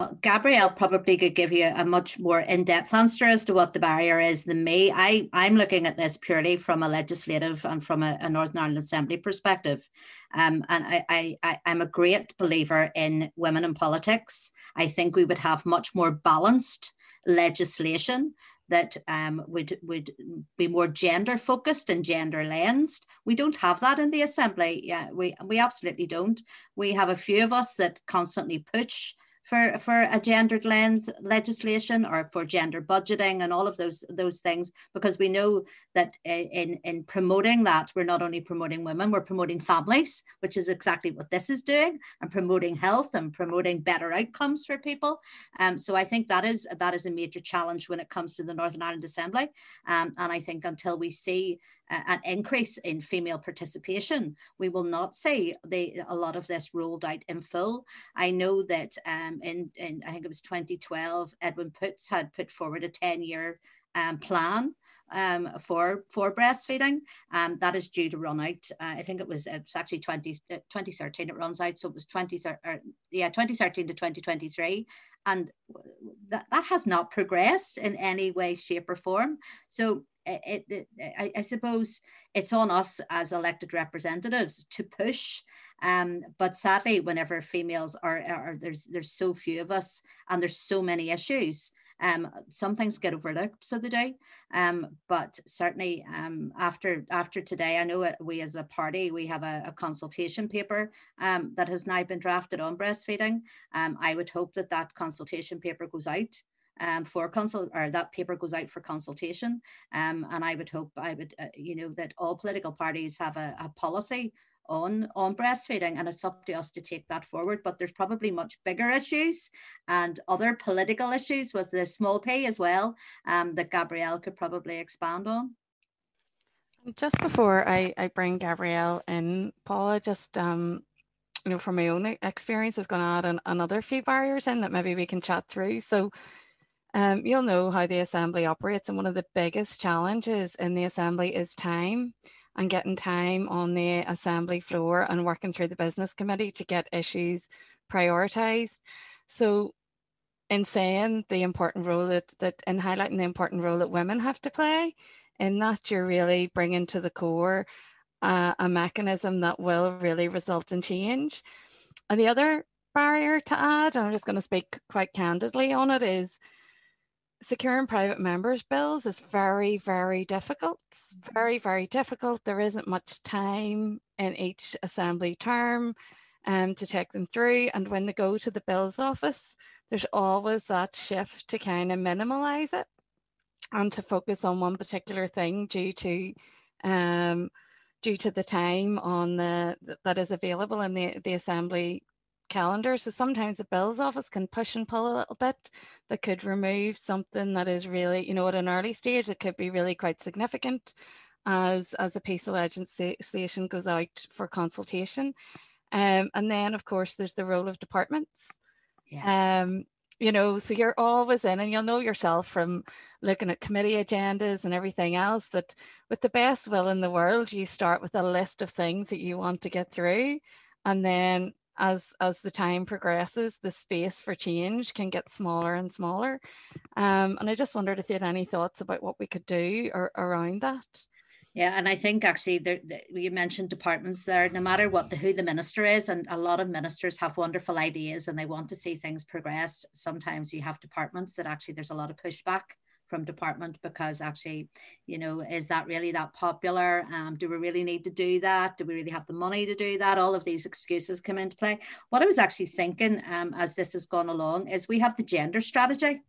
Well, Gabrielle probably could give you a much more in-depth answer as to what the barrier is than me. I, I'm looking at this purely from a legislative and from a, a Northern Ireland Assembly perspective. Um, and I, I, I'm a great believer in women in politics. I think we would have much more balanced legislation that um, would would be more gender focused and gender lensed. We don't have that in the assembly. Yeah, we we absolutely don't. We have a few of us that constantly push for for a gendered lens legislation or for gender budgeting and all of those those things because we know that in in promoting that we're not only promoting women we're promoting families which is exactly what this is doing and promoting health and promoting better outcomes for people. Um, so I think that is that is a major challenge when it comes to the Northern Ireland Assembly. Um, and I think until we see an increase in female participation. We will not see the, a lot of this rolled out in full. I know that um, in, in, I think it was 2012, Edwin Poots had put forward a 10 year um, plan um, for for breastfeeding. Um, that is due to run out. Uh, I think it was it's actually 20, uh, 2013 it runs out. So it was 20, or, yeah, 2013 to 2023. And that, that has not progressed in any way, shape, or form. So it, it, I, I, suppose it's on us as elected representatives to push. Um, but sadly, whenever females are, are, there's there's so few of us and there's so many issues, um, some things get overlooked, so they do. Um, but certainly um, after after today, I know we as a party we have a, a consultation paper um, that has now been drafted on breastfeeding. Um, I would hope that that consultation paper goes out um, for consult or that paper goes out for consultation. Um, and I would hope I would, uh, you know, that all political parties have a, a policy on on breastfeeding and it's up to us to take that forward. But there's probably much bigger issues and other political issues with the small pay as well um, that gabrielle could probably expand on. Just before i i bring gabrielle in paula just um you know from my own experience i was going to add an, another few barriers in that maybe we can chat through. So um, you'll know how the assembly operates, and one of the biggest challenges in the assembly is time and getting time on the assembly floor and working through the business committee to get issues prioritized. So, in saying the important role that, that in highlighting the important role that women have to play, in that you're really bringing to the core uh, a mechanism that will really result in change. And the other barrier to add, and I'm just going to speak quite candidly on it, is securing private members bills is very, very difficult. Very, very difficult. There isn't much time in each assembly term um, to take them through. And when they go to the bills office, there's always that shift to kind of minimalize it and to focus on one particular thing due to um, due to the time on the that is available in the, the assembly calendar. So sometimes the bills office can push and pull a little bit that could remove something that is really, you know, at an early stage, it could be really quite significant as, as a piece of legislation goes out for consultation. Um, and then, of course, there's the role of departments. Yeah. Um, you know, so you're always in, and you'll know yourself from looking at committee agendas and everything else that with the best will in the world, you start with a list of things that you want to get through. And then as as the time progresses, the space for change can get smaller and smaller. Um, and I just wondered if you had any thoughts about what we could do or, around that. Yeah, and I think actually there, you mentioned departments there. No matter what the who the minister is, and a lot of ministers have wonderful ideas and they want to see things progress. Sometimes you have departments that actually there's a lot of pushback from department because actually, you know, is that really that popular? Um, do we really need to do that? Do we really have the money to do that? All of these excuses come into play. What I was actually thinking um, as this has gone along is we have the gender strategy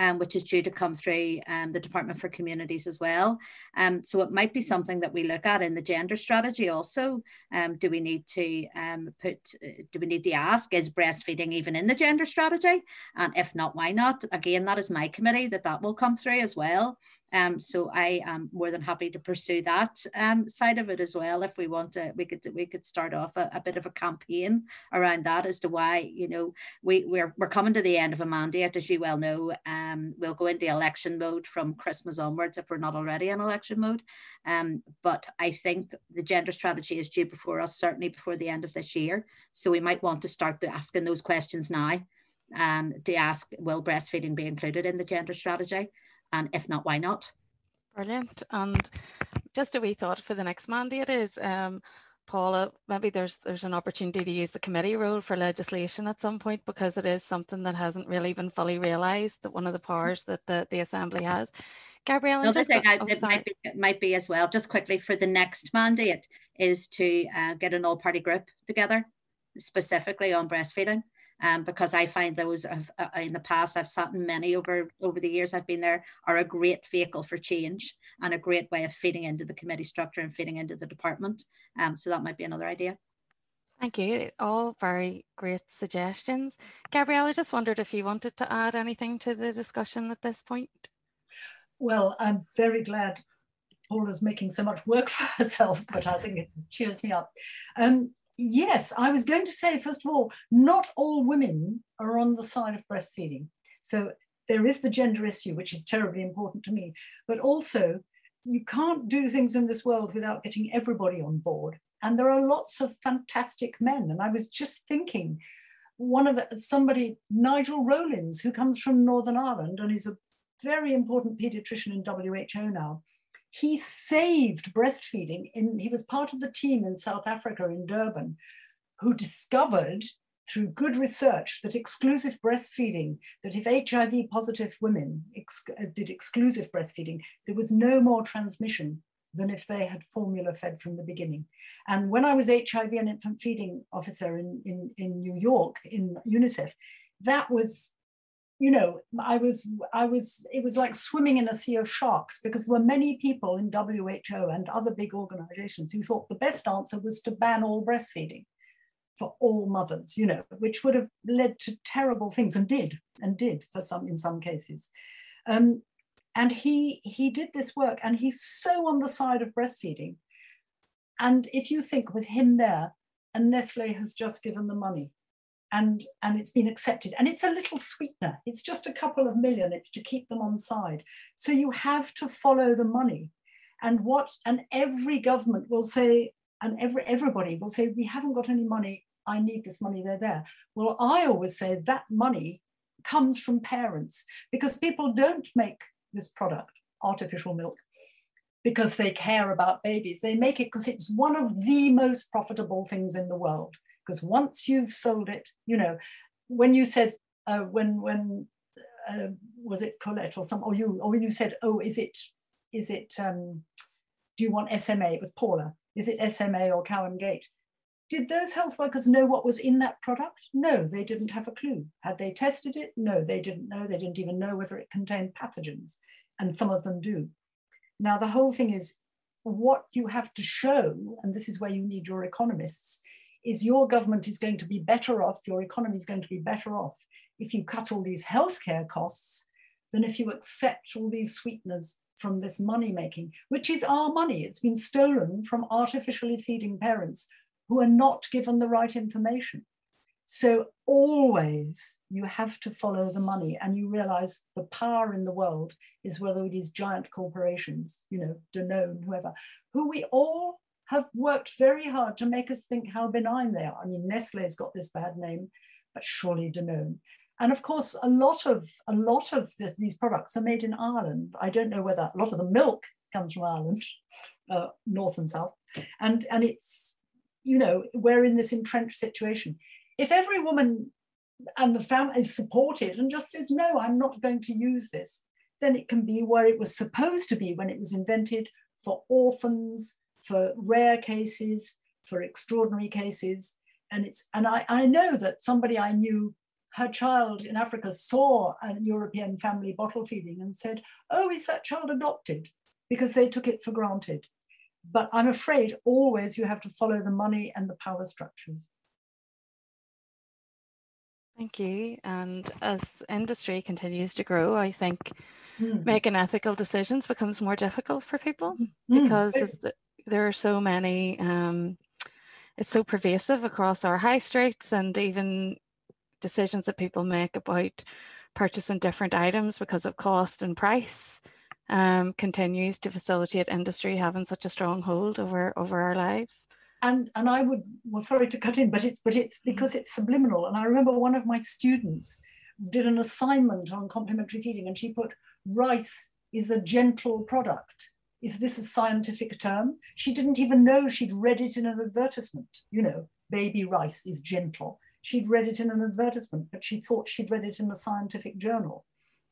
um, which is due to come through um, the Department for Communities as well. Um, so it might be something that we look at in the gender strategy also. Um, do we need to um, put, uh, do we need to ask, is breastfeeding even in the gender strategy? And if not, why not? Again, that is my committee that that will come through as well. Um, so I am more than happy to pursue that um, side of it as well. If we want to, we could we could start off a, a bit of a campaign around that as to why you know we we're we're coming to the end of a mandate, as you well know. Um, we'll go into election mode from Christmas onwards if we're not already in election mode. Um, but I think the gender strategy is due before us, certainly before the end of this year. So we might want to start to asking those questions now. Um, to ask, will breastfeeding be included in the gender strategy? And if not, why not? Brilliant. And just a wee thought for the next mandate is, um, Paula, maybe there's there's an opportunity to use the committee role for legislation at some point because it is something that hasn't really been fully realised that one of the powers that the, the Assembly has. Gabrielle, another thing I, oh, it might be, it might be as well, just quickly for the next mandate, is to uh, get an all-party group together specifically on breastfeeding um, because I find those have, uh, in the past I've sat in many over over the years I've been there are a great vehicle for change and a great way of feeding into the committee structure and feeding into the department. Um, so that might be another idea. Thank you. All very great suggestions. Gabrielle, I just wondered if you wanted to add anything to the discussion at this point. Well, I'm very glad Paula's making so much work (laughs) for herself, but I think it cheers me up. Um, yes, I was going to say, first of all, not all women are on the side of breastfeeding. So there is the gender issue, which is terribly important to me, but also you can't do things in this world without getting everybody on board. And there are lots of fantastic men. And I was just thinking, one of the, somebody, Nigel Rollins, who comes from Northern Ireland and is a very important pediatrician in WHO now, he saved breastfeeding. In, he was part of the team in South Africa, in Durban, who discovered through good research that exclusive breastfeeding, that if HIV positive women ex uh, did exclusive breastfeeding, there was no more transmission than if they had formula fed from the beginning. And when I was HIV and infant feeding officer in, in, in New York, in UNICEF, that was you know, I was, I was, it was like swimming in a sea of sharks because there were many people in WHO and other big organizations who thought the best answer was to ban all breastfeeding for all mothers, you know, which would have led to terrible things and did, and did for some, in some cases. Um, and he, he did this work and he's so on the side of breastfeeding. And if you think with him there, and Nestle has just given the money and and it's been accepted. And it's a little sweetener. It's just a couple of million. It's to keep them on side. So you have to follow the money. And what and every government will say and every everybody will say we haven't got any money. I need this money. They're there. Well i always say that money comes from parents because people don't make this product artificial milk because they care about babies. They make it because it's one of the most profitable things in the world because once you've sold it, you know, when you said uh, when when uh, was it Colette or some or you or when you said, oh, is it is it um, do you want SMA? It was Paula. Is it SMA or Cow & Gate? Did those health workers know what was in that product? No, they didn't have a clue. Had they tested it? No, they didn't know. They didn't even know whether it contained pathogens, and some of them do. Now, the whole thing is what you have to show, and this is where you need your economists, is your government is going to be better off, your economy is going to be better off if you cut all these healthcare costs than if you accept all these sweeteners from this money making, which is our money. It's been stolen from artificially feeding parents who are not given the right information. So always you have to follow the money and you realize the power in the world is whether it is giant corporations, you know, Danone, whoever, who we all have worked very hard to make us think how benign they are. I mean, Nestle's got this bad name, but surely Danone. And of course, a lot of a lot of this, these products are made in Ireland. I don't know whether a lot of the milk comes from Ireland, (laughs) uh, north and south, and and it's you know we're in this entrenched situation. If every woman and the family is supported and just says no, I'm not going to use this, then it can be where it was supposed to be when it was invented for orphans, for rare cases, for extraordinary cases. And it's and I, I know that somebody I knew, her child in Africa saw a European family bottle feeding and said, Oh, is that child adopted? Because they took it for granted. But I'm afraid always you have to follow the money and the power structures. Thank you. And as industry continues to grow, I think mm. making ethical decisions becomes more difficult for people mm. because the, there are so many um, it's so pervasive across our high streets and even decisions that people make about purchasing different items because of cost and price um, continues to facilitate industry having such a strong hold over over our lives. And and I would well sorry to cut in but it's but it's because it's subliminal. And I remember one of my students did an assignment on complementary feeding and she put rice is a gentle product is this a scientific term she didn't even know she'd read it in an advertisement you know baby rice is gentle she'd read it in an advertisement but she thought she'd read it in a scientific journal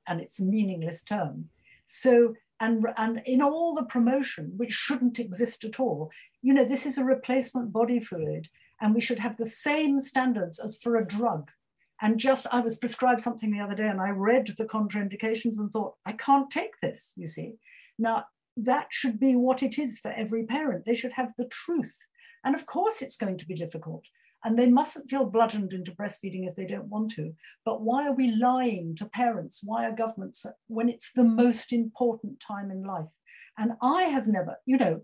and it's a meaningless term so and, and in all the promotion, which shouldn't exist at all, you know, this is a replacement body fluid, and we should have the same standards as for a drug. And just, I was prescribed something the other day, and I read the contraindications and thought, I can't take this, you see. Now, that should be what it is for every parent. They should have the truth. And of course, it's going to be difficult. And they mustn't feel bludgeoned into breastfeeding if they don't want to. But why are we lying to parents? Why are governments when it's the most important time in life? And I have never, you know,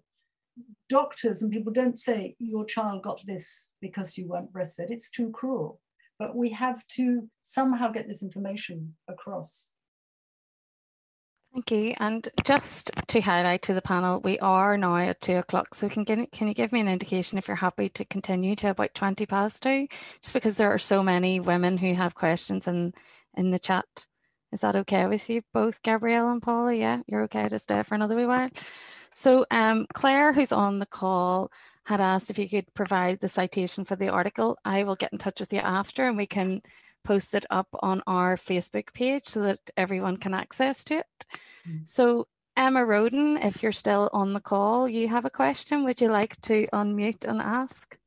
doctors and people don't say your child got this because you weren't breastfed. It's too cruel. But we have to somehow get this information across. Thank you. And just to highlight to the panel, we are now at two o'clock. So can, can you give me an indication if you're happy to continue to about 20 past two? Just because there are so many women who have questions in, in the chat. Is that okay with you both, Gabrielle and Paula? Yeah, you're okay to stay for another wee while. So um, Claire, who's on the call, had asked if you could provide the citation for the article. I will get in touch with you after and we can post it up on our Facebook page so that everyone can access to it. Mm. So Emma Roden, if you're still on the call, you have a question. Would you like to unmute and ask?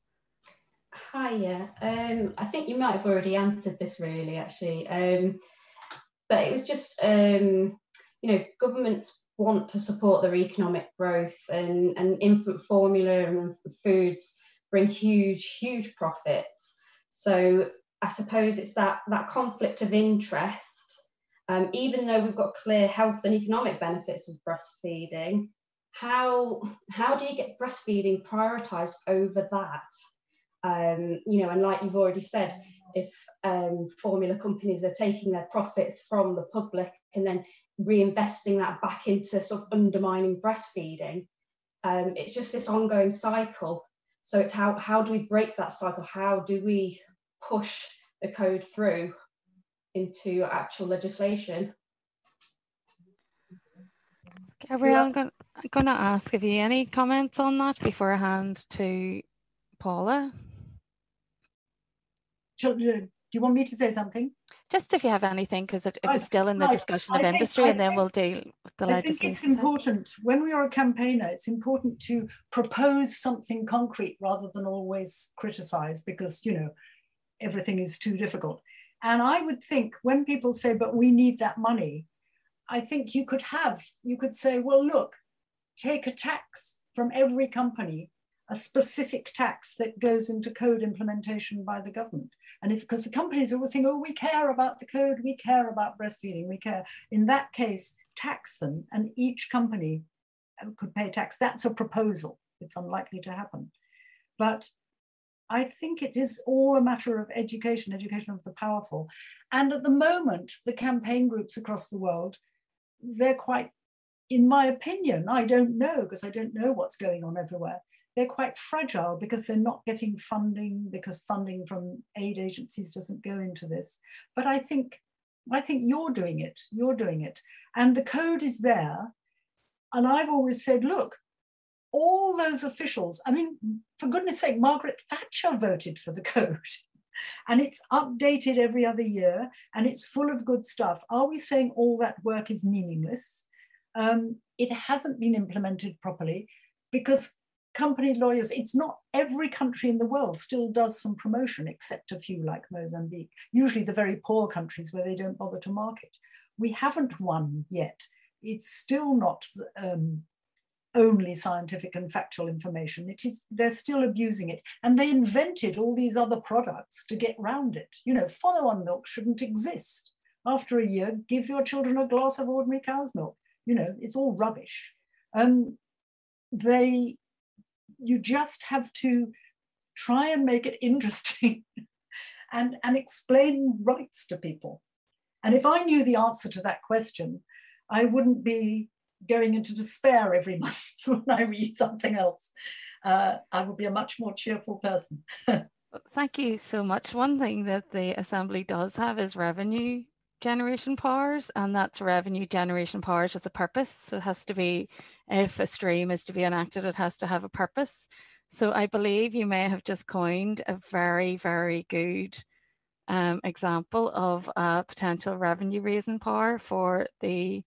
Hiya. Um, I think you might have already answered this really, actually. Um, but it was just, um, you know, governments want to support their economic growth and, and infant formula and foods bring huge, huge profits. So I suppose it's that that conflict of interest. Um, even though we've got clear health and economic benefits of breastfeeding, how how do you get breastfeeding prioritized over that? Um, you know, and like you've already said, if um, formula companies are taking their profits from the public and then reinvesting that back into sort of undermining breastfeeding, um, it's just this ongoing cycle. So it's how how do we break that cycle? How do we push the code through into actual legislation. Gabrielle, I'm going, I'm going to ask if you any comments on that before I hand to Paula. Do you want me to say something? Just if you have anything, because it, it, was still in the discussion of industry, think, and then we'll deal with the I legislation. think it's important when we are a campaigner. It's important to propose something concrete rather than always criticize, because you know everything is too difficult. And I would think when people say, but we need that money, I think you could have, you could say, well, look, take a tax from every company, a specific tax that goes into code implementation by the government. And if, because the companies are always saying, oh, we care about the code, we care about breastfeeding, we care. In that case, tax them, and each company uh, could pay tax. That's a proposal. It's unlikely to happen. But I think it is all a matter of education, education of the powerful. And at the moment, the campaign groups across the world, they're quite, in my opinion, I don't know because I don't know what's going on everywhere. They're quite fragile because they're not getting funding because funding from aid agencies doesn't go into this. But I think, I think you're doing it. You're doing it, and the code is there. And I've always said, look, all those officials, I mean, for goodness sake, Margaret Thatcher voted for the code. (laughs) and it's updated every other year and it's full of good stuff. Are we saying all that work is meaningless? Um, it hasn't been implemented properly because company lawyers, it's not every country in the world still does some promotion except a few like Mozambique, usually the very poor countries where they don't bother to market. We haven't won yet. It's still not um, only scientific and factual information. It is they're still abusing it, and they invented all these other products to get round it. You know, follow-on milk shouldn't exist. after a year, give your children a glass of ordinary cow's milk. You know, it's all rubbish. Um, they, you just have to try and make it (laughs) interesting and, and explain rights to people. And if I knew the answer to that question, I wouldn't be going into despair every (laughs) month when I read something else. Uh, I would be a much more cheerful person. (laughs) Thank you so much. One thing that the Assembly does have is revenue generation powers, and that's revenue generation powers with a purpose. So it has to be, if a stream is to be enacted, it has to have a purpose. So I believe you may have just coined a very, very good um, example of a potential revenue raising power for the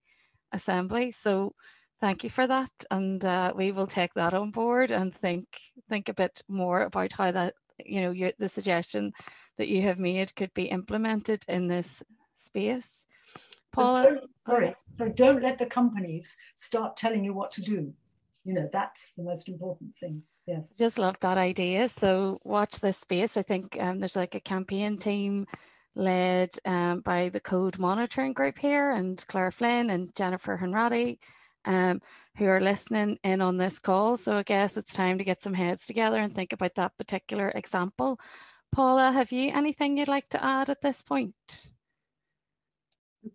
Assembly. So thank you for that. And uh, we will take that on board and think think a bit more about how that, you know, your, the suggestion that you have made could be implemented in this space. Paula? Sorry, so don't let the companies start telling you what to do. You know, that's the most important thing. Yes. Just love that idea. So watch this space. I think um, there's like a campaign team led um, by the code monitoring group here and Claire Flynn and Jennifer Hanratty um, who are listening in on this call. So I guess it's time to get some heads together and think about that particular example. Paula, have you anything you'd like to add at this point?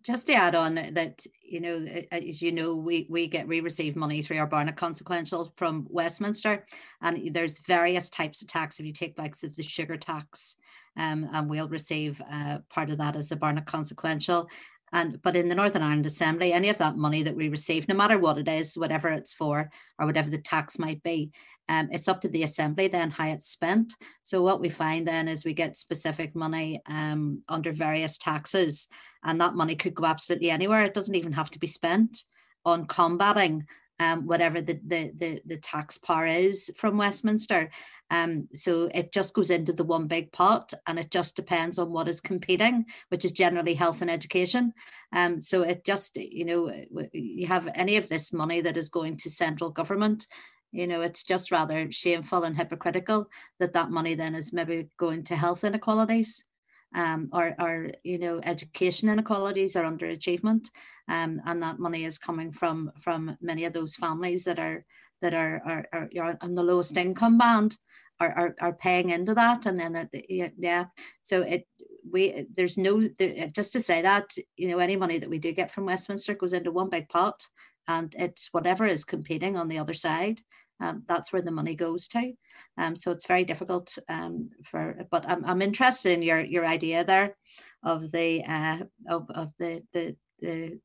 Just to add on that, you know, as you know, we, we get we receive money through our Barnett consequential from Westminster, and there's various types of tax. If you take like the sugar tax, um, and we'll receive uh, part of that as a Barnett consequential. And but in the Northern Ireland Assembly, any of that money that we receive, no matter what it is, whatever it's for, or whatever the tax might be, um, it's up to the Assembly then how it's spent. So what we find then is we get specific money um, under various taxes, and that money could go absolutely anywhere. It doesn't even have to be spent on combating um, whatever the, the, the, the tax power is from Westminster. Um, so it just goes into the one big pot and it just depends on what is competing, which is generally health and education. Um, so it just, you know, you have any of this money that is going to central government, you know, it's just rather shameful and hypocritical that that money then is maybe going to health inequalities um, or, or you know education inequalities or underachievement, um, and that money is coming from from many of those families that are that are are, are, are on the lowest income band are, are, are paying into that and then it, yeah so it we there's no there, just to say that you know any money that we do get from Westminster goes into one big pot and it's whatever is competing on the other side um, that's where the money goes to. Um, so it's very difficult um, for, but I'm, I'm interested in your, your idea there of the, uh, of, of the, the, the,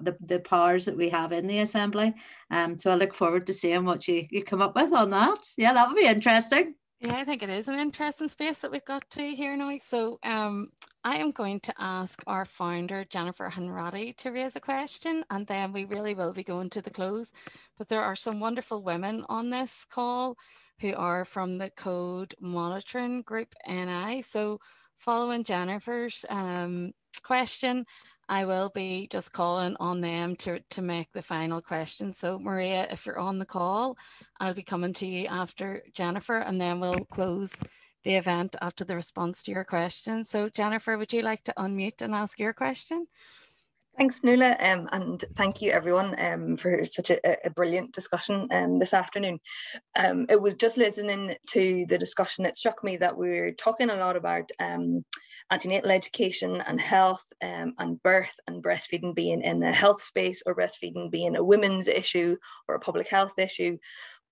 the, the powers that we have in the assembly. Um, so I look forward to seeing what you, you come up with on that. Yeah, that would be interesting. Yeah, I think it is an interesting space that we've got to here now. So um, I am going to ask our founder, Jennifer Hanratty, to raise a question, and then we really will be going to the close. But there are some wonderful women on this call who are from the Code Monitoring Group NI. So following Jennifer's um, question, I will be just calling on them to, to make the final question. So Maria, if you're on the call, I'll be coming to you after Jennifer and then we'll close the event after the response to your question. So Jennifer, would you like to unmute and ask your question? Thanks, Nuala, um, and thank you everyone um, for such a, a brilliant discussion um, this afternoon. Um, it was just listening to the discussion, it struck me that we're talking a lot about um, antenatal education and health um, and birth and breastfeeding being in a health space or breastfeeding being a women's issue or a public health issue.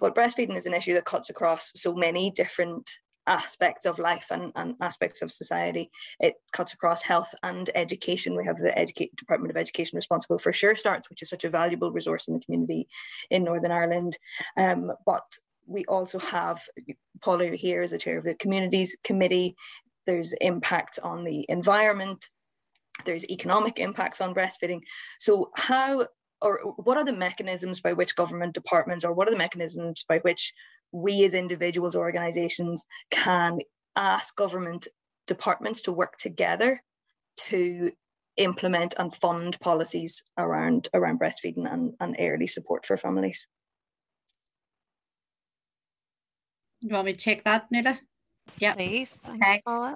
But breastfeeding is an issue that cuts across so many different aspects of life and, and aspects of society. It cuts across health and education. We have the Educate, Department of Education responsible for Sure Starts, which is such a valuable resource in the community in Northern Ireland. Um, but we also have Paula here as the chair of the Communities Committee. There's impact on the environment. There's economic impacts on breastfeeding. So how or what are the mechanisms by which government departments or what are the mechanisms by which we as individuals, or organizations can ask government departments to work together to implement and fund policies around around breastfeeding and, and early support for families. Do you want me to take that, Nita? Yeah. Please. Thanks, okay.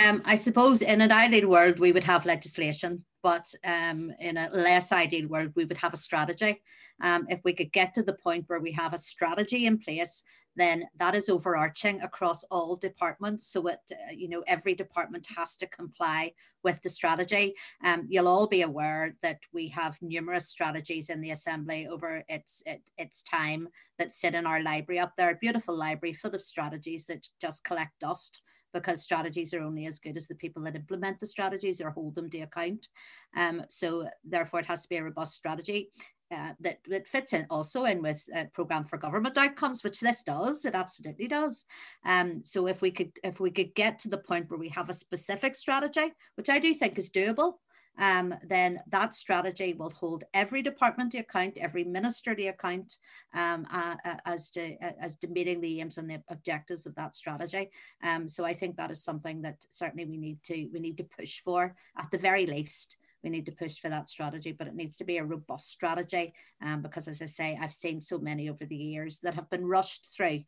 Um, I suppose in an ideal world, we would have legislation, but um, in a less ideal world, we would have a strategy. Um, if we could get to the point where we have a strategy in place then that is overarching across all departments. So it, uh, you know, every department has to comply with the strategy. Um, you'll all be aware that we have numerous strategies in the Assembly over its, it, its time that sit in our library up there, beautiful library full of strategies that just collect dust because strategies are only as good as the people that implement the strategies or hold them to account. Um, so therefore it has to be a robust strategy uh, that, that fits in also in with a program for government outcomes, which this does. It absolutely does. Um, so if we could if we could get to the point where we have a specific strategy, which I do think is doable, um, then that strategy will hold every department to account, every minister to account um, uh, uh, as to uh, as to meeting the aims and the objectives of that strategy. Um, so I think that is something that certainly we need to we need to push for at the very least we need to push for that strategy, but it needs to be a robust strategy. Um, because as I say, I've seen so many over the years that have been rushed through.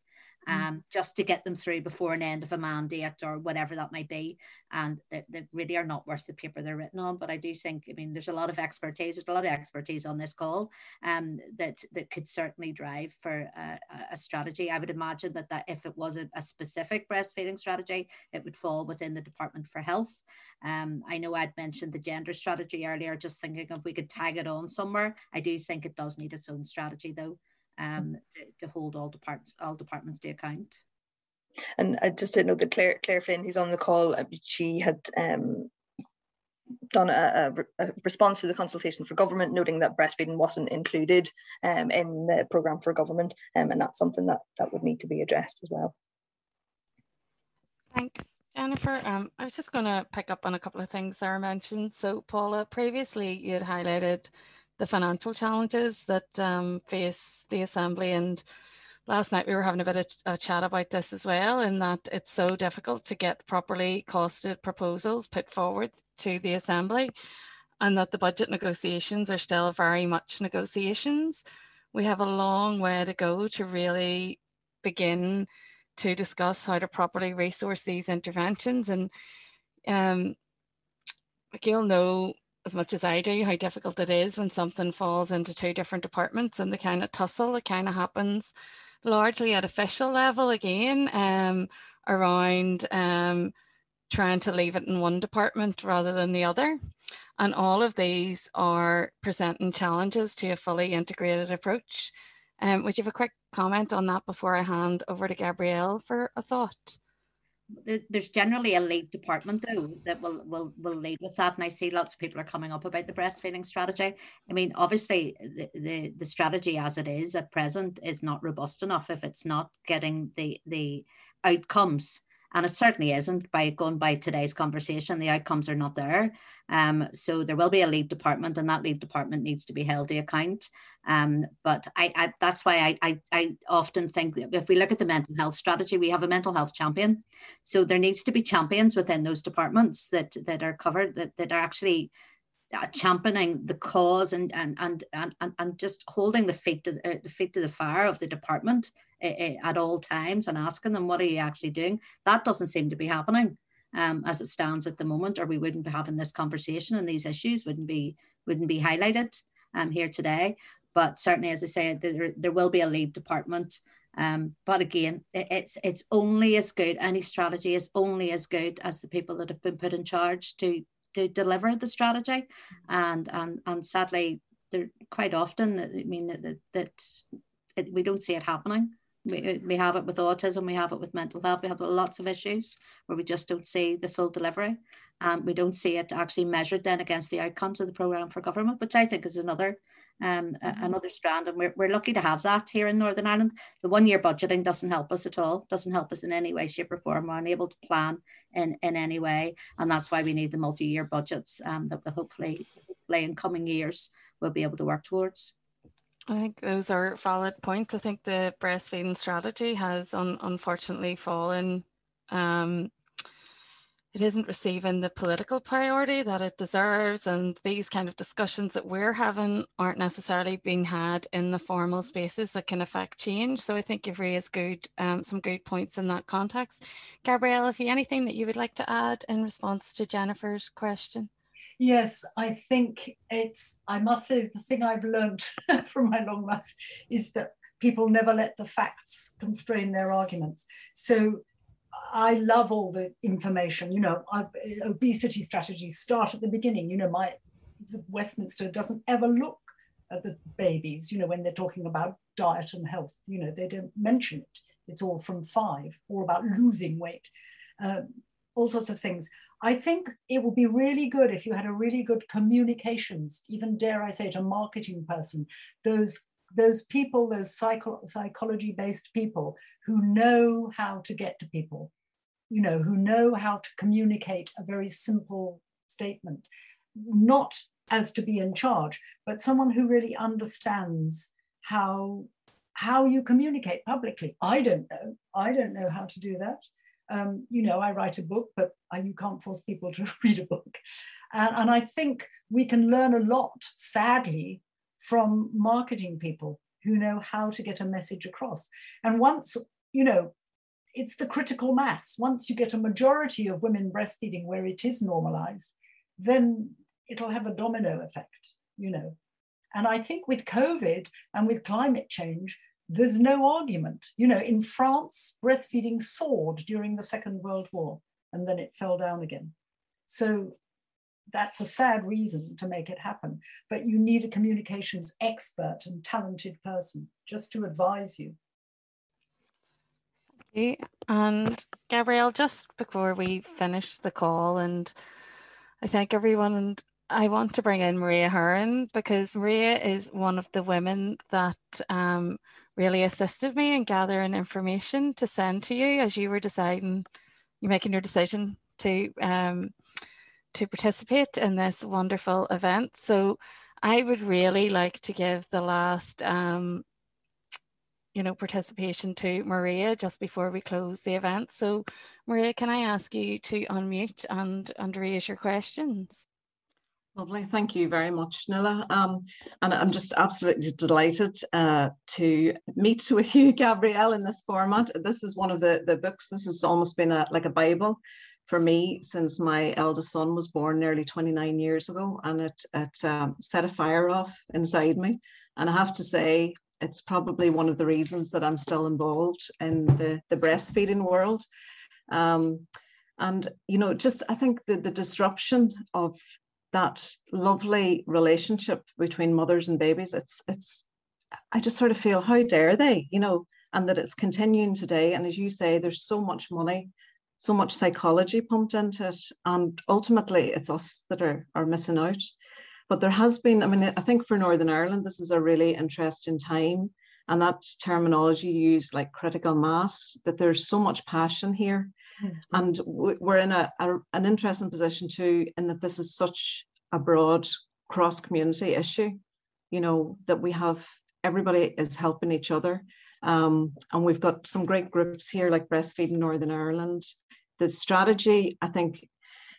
Um, mm. just to get them through before an end of a mandate or whatever that might be. And they, they, really are not worth the paper they're written on. But I do think, I mean, there's a lot of expertise, there's a lot of expertise on this call um, that that could certainly drive for a, a strategy. I would imagine that, that if it was a, a, specific breastfeeding strategy, it would fall within the Department for Health. Um, I know I'd mentioned the gender strategy earlier, just thinking if we could tag it on somewhere. I do think it does need its own strategy though um, to, to, hold all departments all departments to account. And I just didn't know that Claire Claire Flynn, who's on the call, uh, she had um, done a, a, a, response to the consultation for government, noting that breastfeeding wasn't included um, in the program for government, um, and that's something that that would need to be addressed as well. Thanks. Jennifer, um, I was just going to pick up on a couple of things Sarah mentioned. So, Paula, previously you had highlighted the financial challenges that um, face the assembly. And last night we were having a bit of a chat about this as well, in that it's so difficult to get properly costed proposals put forward to the assembly, and that the budget negotiations are still very much negotiations. We have a long way to go to really begin to discuss how to properly resource these interventions and um, like you'll know as much as I do how difficult it is when something falls into two different departments and the kind of tussle that kind of happens largely at official level again um, around um, trying to leave it in one department rather than the other. And all of these are presenting challenges to a fully integrated approach. Um, would you have a quick comment on that before I hand over to Gabrielle for a thought? There's generally a lead department though that will will will lead with that and i see lots of people are coming up about the breastfeeding strategy. I mean obviously the, the the strategy as it is at present is not robust enough if it's not getting the the outcomes and it certainly isn't by going by today's conversation. The outcomes are not there. Um, so there will be a lead department and that lead department needs to be held to account. Um, but I, I, that's why I, I, I often think if we look at the mental health strategy we have a mental health champion. So there needs to be champions within those departments that that are covered that, that are actually uh, championing the cause and and and and, and just holding the feet to the, uh, the feet to the fire of the department uh, at all times and asking them what are you actually doing? That doesn't seem to be happening um, as it stands at the moment or we wouldn't be having this conversation and these issues wouldn't be wouldn't be highlighted um, here today. But certainly as i say there, there will be a lead department um, but again it's it's only as good any strategy is only as good as the people that have been put in charge to to deliver the strategy. And and and sadly there quite often i mean that, that it, we don't see it happening we, we have it with autism we have it with mental health we have lots of issues where we just don't see the full delivery and we don't see it actually measured then against the outcomes of the program for government which i think is another um, mm-hmm. another strand. And we're, we're lucky to have that here in Northern Ireland. The one year budgeting doesn't help us at all, doesn't help us in any way, shape, or form. We're unable to plan in, in any way. And that's why we need the multi year budgets um, that will hopefully, hopefully in coming years, we'll be able to work towards. I think those are valid points. I think the breastfeeding strategy has un- unfortunately fallen um, it isn't receiving the political priority that it deserves and these kind of discussions that we're having aren't necessarily being had in the formal spaces that can affect change. So i think you've raised good um, some good points in that context. Gabrielle if you anything that you would like to add in response to jennifer's question Yes, I think it's, I must say, the thing I've learned (laughs) from my long life is that people never let the facts constrain their arguments. So I love all the information. You know, I, obesity strategies start at the beginning. You know, my Westminster doesn't ever look at the babies. You know, when they're talking about diet and health, you know, they don't mention it. It's all from five, all about losing weight, um, all sorts of things. I think it would be really good if you had a really good communications, even dare I say it, a marketing person, those those people, those psycho- psychology based people who know how to get to people, you know, who know how to communicate a very simple statement, not as to be in charge, but someone who really understands how how you communicate publicly. I don't know. I don't know how to do that. Um, you know, I write a book, but I, you can't force people to (laughs) read a book. And, and I think we can learn a lot, sadly, from marketing people who know how to get a message across. And once, you know, it's the critical mass. Once you get a majority of women breastfeeding where it is normalized, then it'll have a domino effect, you know. And I think with COVID and with climate change, there's no argument. You know, in France, breastfeeding soared during the Second World War and then it fell down again. So that's a sad reason to make it happen. But you need a communications expert and talented person just to advise you. Okay. And Gabrielle, just before we finish the call, and I thank everyone, and I want to bring in Maria Heron because Maria is one of the women that um, really assisted me in gathering information to send to you as you were deciding, you're making your decision to um, to participate in this wonderful event. So I would really like to give the last, um, you know, participation to Maria just before we close the event. So Maria, can I ask you to unmute and, and raise your questions? Lovely, thank you very much, Nuala. Um, and I'm just absolutely delighted uh, to meet with you, Gabrielle, in this format. This is one of the, the books, this has almost been a, like a Bible for me since my eldest son was born nearly 29 years ago and it, it um, set a fire off inside me. And I have to say, it's probably one of the reasons that I'm still involved in the, the breastfeeding world. Um, and, you know, just I think the, the disruption of that lovely relationship between mothers and babies, it's, it's, I just sort of feel, how dare they, you know, and that it's continuing today. And as you say, there's so much money so much psychology pumped into it. And ultimately, it's us that are, are missing out. But there has been, I mean, I think for Northern Ireland, this is a really interesting time. And that terminology used like critical mass, that there's so much passion here. Mm-hmm. And we're in a, a, an interesting position too, in that this is such a broad cross community issue, you know, that we have everybody is helping each other. Um, and we've got some great groups here like Breastfeeding Northern Ireland, the strategy, I think,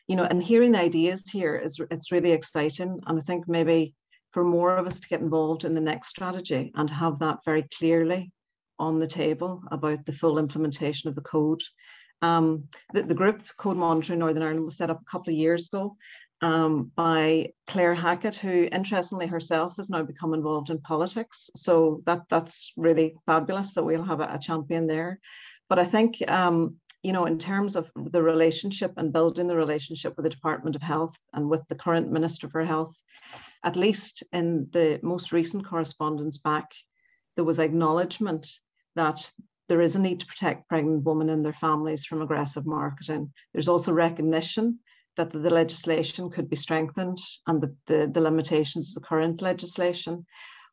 you know, and hearing the ideas here is it's really exciting. And I think maybe for more of us to get involved in the next strategy and have that very clearly on the table about the full implementation of the code. Um, the, the, group Code Monitoring Northern Ireland was set up a couple of years ago um, by Claire Hackett, who interestingly herself has now become involved in politics. So that that's really fabulous that we'll have a, a champion there. But I think um, you know, in terms of the relationship and building the relationship with the Department of Health and with the current Minister for Health, at least in the most recent correspondence back, there was acknowledgement that there is a need to protect pregnant women and their families from aggressive marketing. There's also recognition that the legislation could be strengthened and the, the, the limitations of the current legislation.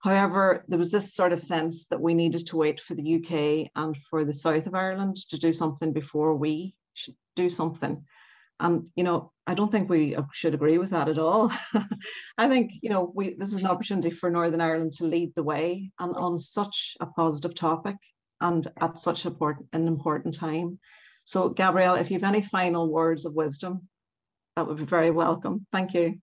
However, there was this sort of sense that we needed to wait for the UK and for the south of Ireland to do something before we should do something. And you know, I don't think we should agree with that at all. (laughs) I think you know, we this is an opportunity for Northern Ireland to lead the way and on such a positive topic and at such an important time. So Gabrielle, if you have any final words of wisdom, that would be very welcome. Thank you.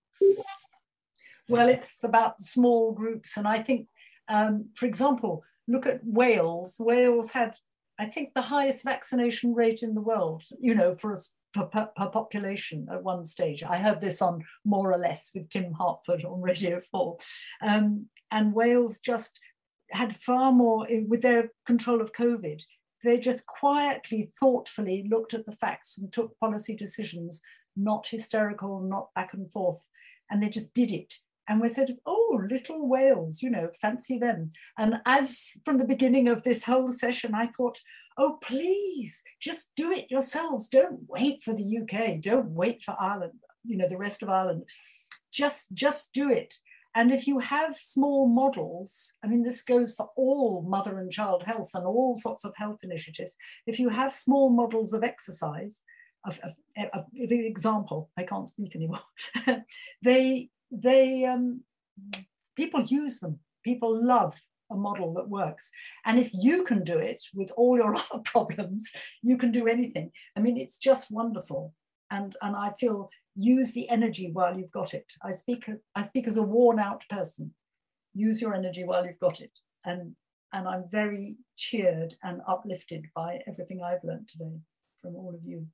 Well, it's about small groups. And I think, um, for example, look at Wales. Wales had, I think, the highest vaccination rate in the world, you know, for us per, per, per, population at one stage. I heard this on More or Less with Tim Harford on Radio 4. Um, and Wales just had far more, with their control of COVID, they just quietly, thoughtfully looked at the facts and took policy decisions, not hysterical, not back and forth. And they just did it. And we said, oh, little Wales, you know, fancy them. And as from the beginning of this whole session, I thought, oh, please, just do it yourselves. Don't wait for the UK. Don't wait for Ireland, you know, the rest of Ireland. Just, just do it. And if you have small models, I mean, this goes for all mother and child health and all sorts of health initiatives. If you have small models of exercise, of, of, of, example, I can't speak anymore, (laughs) they, they, um, people use them. People love a model that works. And if you can do it with all your (laughs) other problems, you can do anything. I mean, it's just wonderful. And, and I feel use the energy while you've got it. I speak, I speak as a worn out person. Use your energy while you've got it. And, and I'm very cheered and uplifted by everything I've learned today from all of you.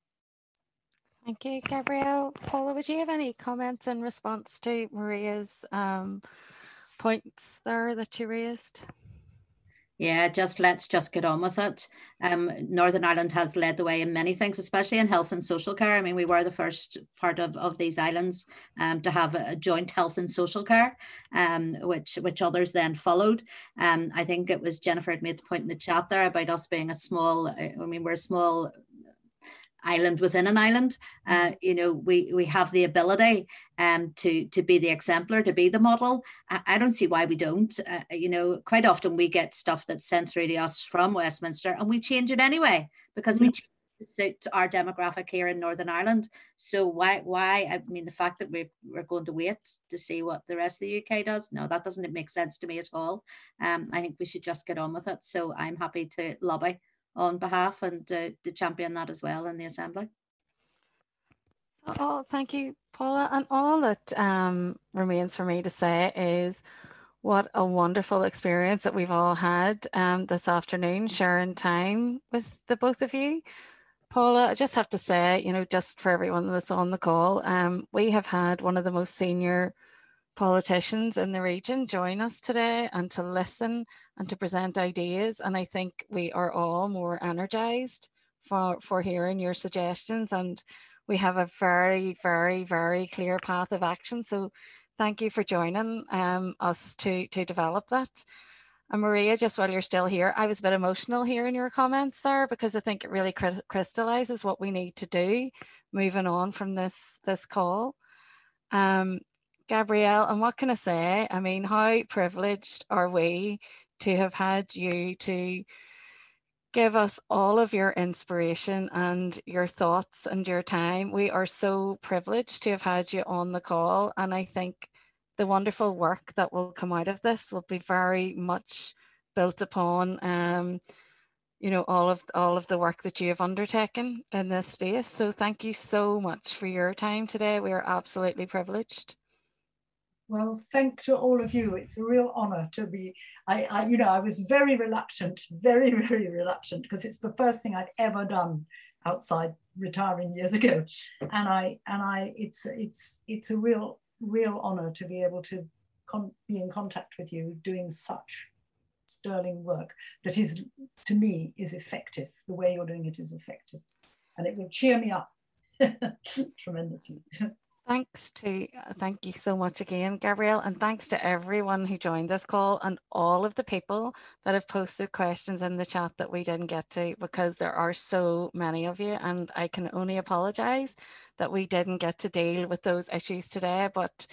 Thank you, Gabrielle. Paula, would you have any comments in response to Maria's um, points there that you raised? Yeah, just let's just get on with it. Um, Northern Ireland has led the way in many things, especially in health and social care. I mean, we were the first part of, of these islands um, to have a joint health and social care, um, which which others then followed. Um, I think it was Jennifer had made the point in the chat there about us being a small. I mean, we're a small island within an island. Uh, mm-hmm. you know, we we have the ability um, to to be the exemplar, to be the model. I, I don't see why we don't. Uh, you know, quite often we get stuff that's sent through to us from Westminster, and we change it anyway because mm-hmm. we suit our demographic here in Northern Ireland. So why why I mean the fact that we're, we're going to wait to see what the rest of the UK does, no, that doesn't make sense to me at all. Um, I think we should just get on with it. So I'm happy to lobby on behalf and to, to champion that as well in the assembly. Oh, thank you, Paula. And all that um, remains for me to say is what a wonderful experience that we've all had um, this afternoon, sharing time with the both of you. Paula, I just have to say, you know, just for everyone that's on the call, um, we have had one of the most senior politicians in the region join us today and to listen and to present ideas. And I think we are all more energized for, for hearing your suggestions. And we have a very, very, very clear path of action. So thank you for joining um, us to, to develop that. And Maria, just while you're still here, I was a bit emotional hearing your comments there because I think it really crystallizes what we need to do moving on from this this call. Um, Gabrielle, and what can I say? I mean, how privileged are we to have had you to give us all of your inspiration and your thoughts and your time. We are so privileged to have had you on the call. And I think the wonderful work that will come out of this will be very much built upon um, you know all of all of the work that you have undertaken in this space so thank you so much for your time today we are absolutely privileged well, thank to all of you. It's a real honor to be, I, I, you know, I was very reluctant, very, (laughs) very reluctant because it's the first thing I'd ever done outside retiring years ago. And I, and I, it's, it's, it's a real, real honor to be able to be in contact with you doing such sterling work that is, to me, is effective. The way you're doing it is effective. And it will cheer me up (laughs) tremendously. (laughs) Thanks to, uh, thank you so much again, Gabrielle, and thanks to everyone who joined this call and all of the people that have posted questions in the chat that we didn't get to because there are so many of you and I can only apologize that we didn't get to deal with those issues today, but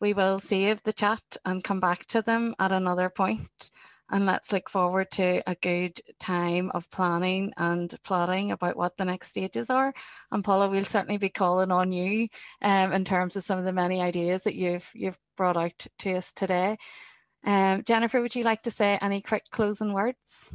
we will save the chat and come back to them at another point and let's look forward to a good time of planning and plotting about what the next stages are. And Paula, we'll certainly be calling on you um, in terms of some of the many ideas that you've you've brought out to us today. Um, Jennifer, would you like to say any quick closing words?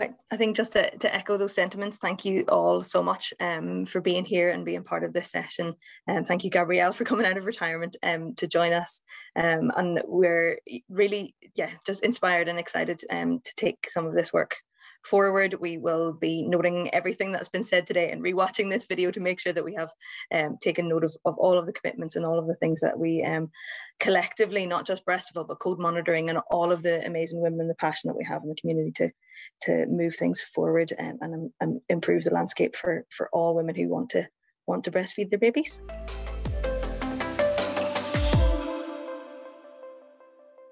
I think just to, to echo those sentiments, thank you all so much um, for being here and being part of this session. And um, thank you, Gabrielle, for (laughs) coming out of retirement um, to join us. Um, and we're really, yeah, just inspired and excited um, to take some of this work forward, we will be noting everything that's been said today and rewatching this video to make sure that we have um, taken note of, of all of the commitments and all of the things that we um, collectively, not just Breastival, but code monitoring and all of the amazing women and the passion that we have in the community to, to move things forward um, and, and improve the landscape for, for all women who want to want to breastfeed their babies.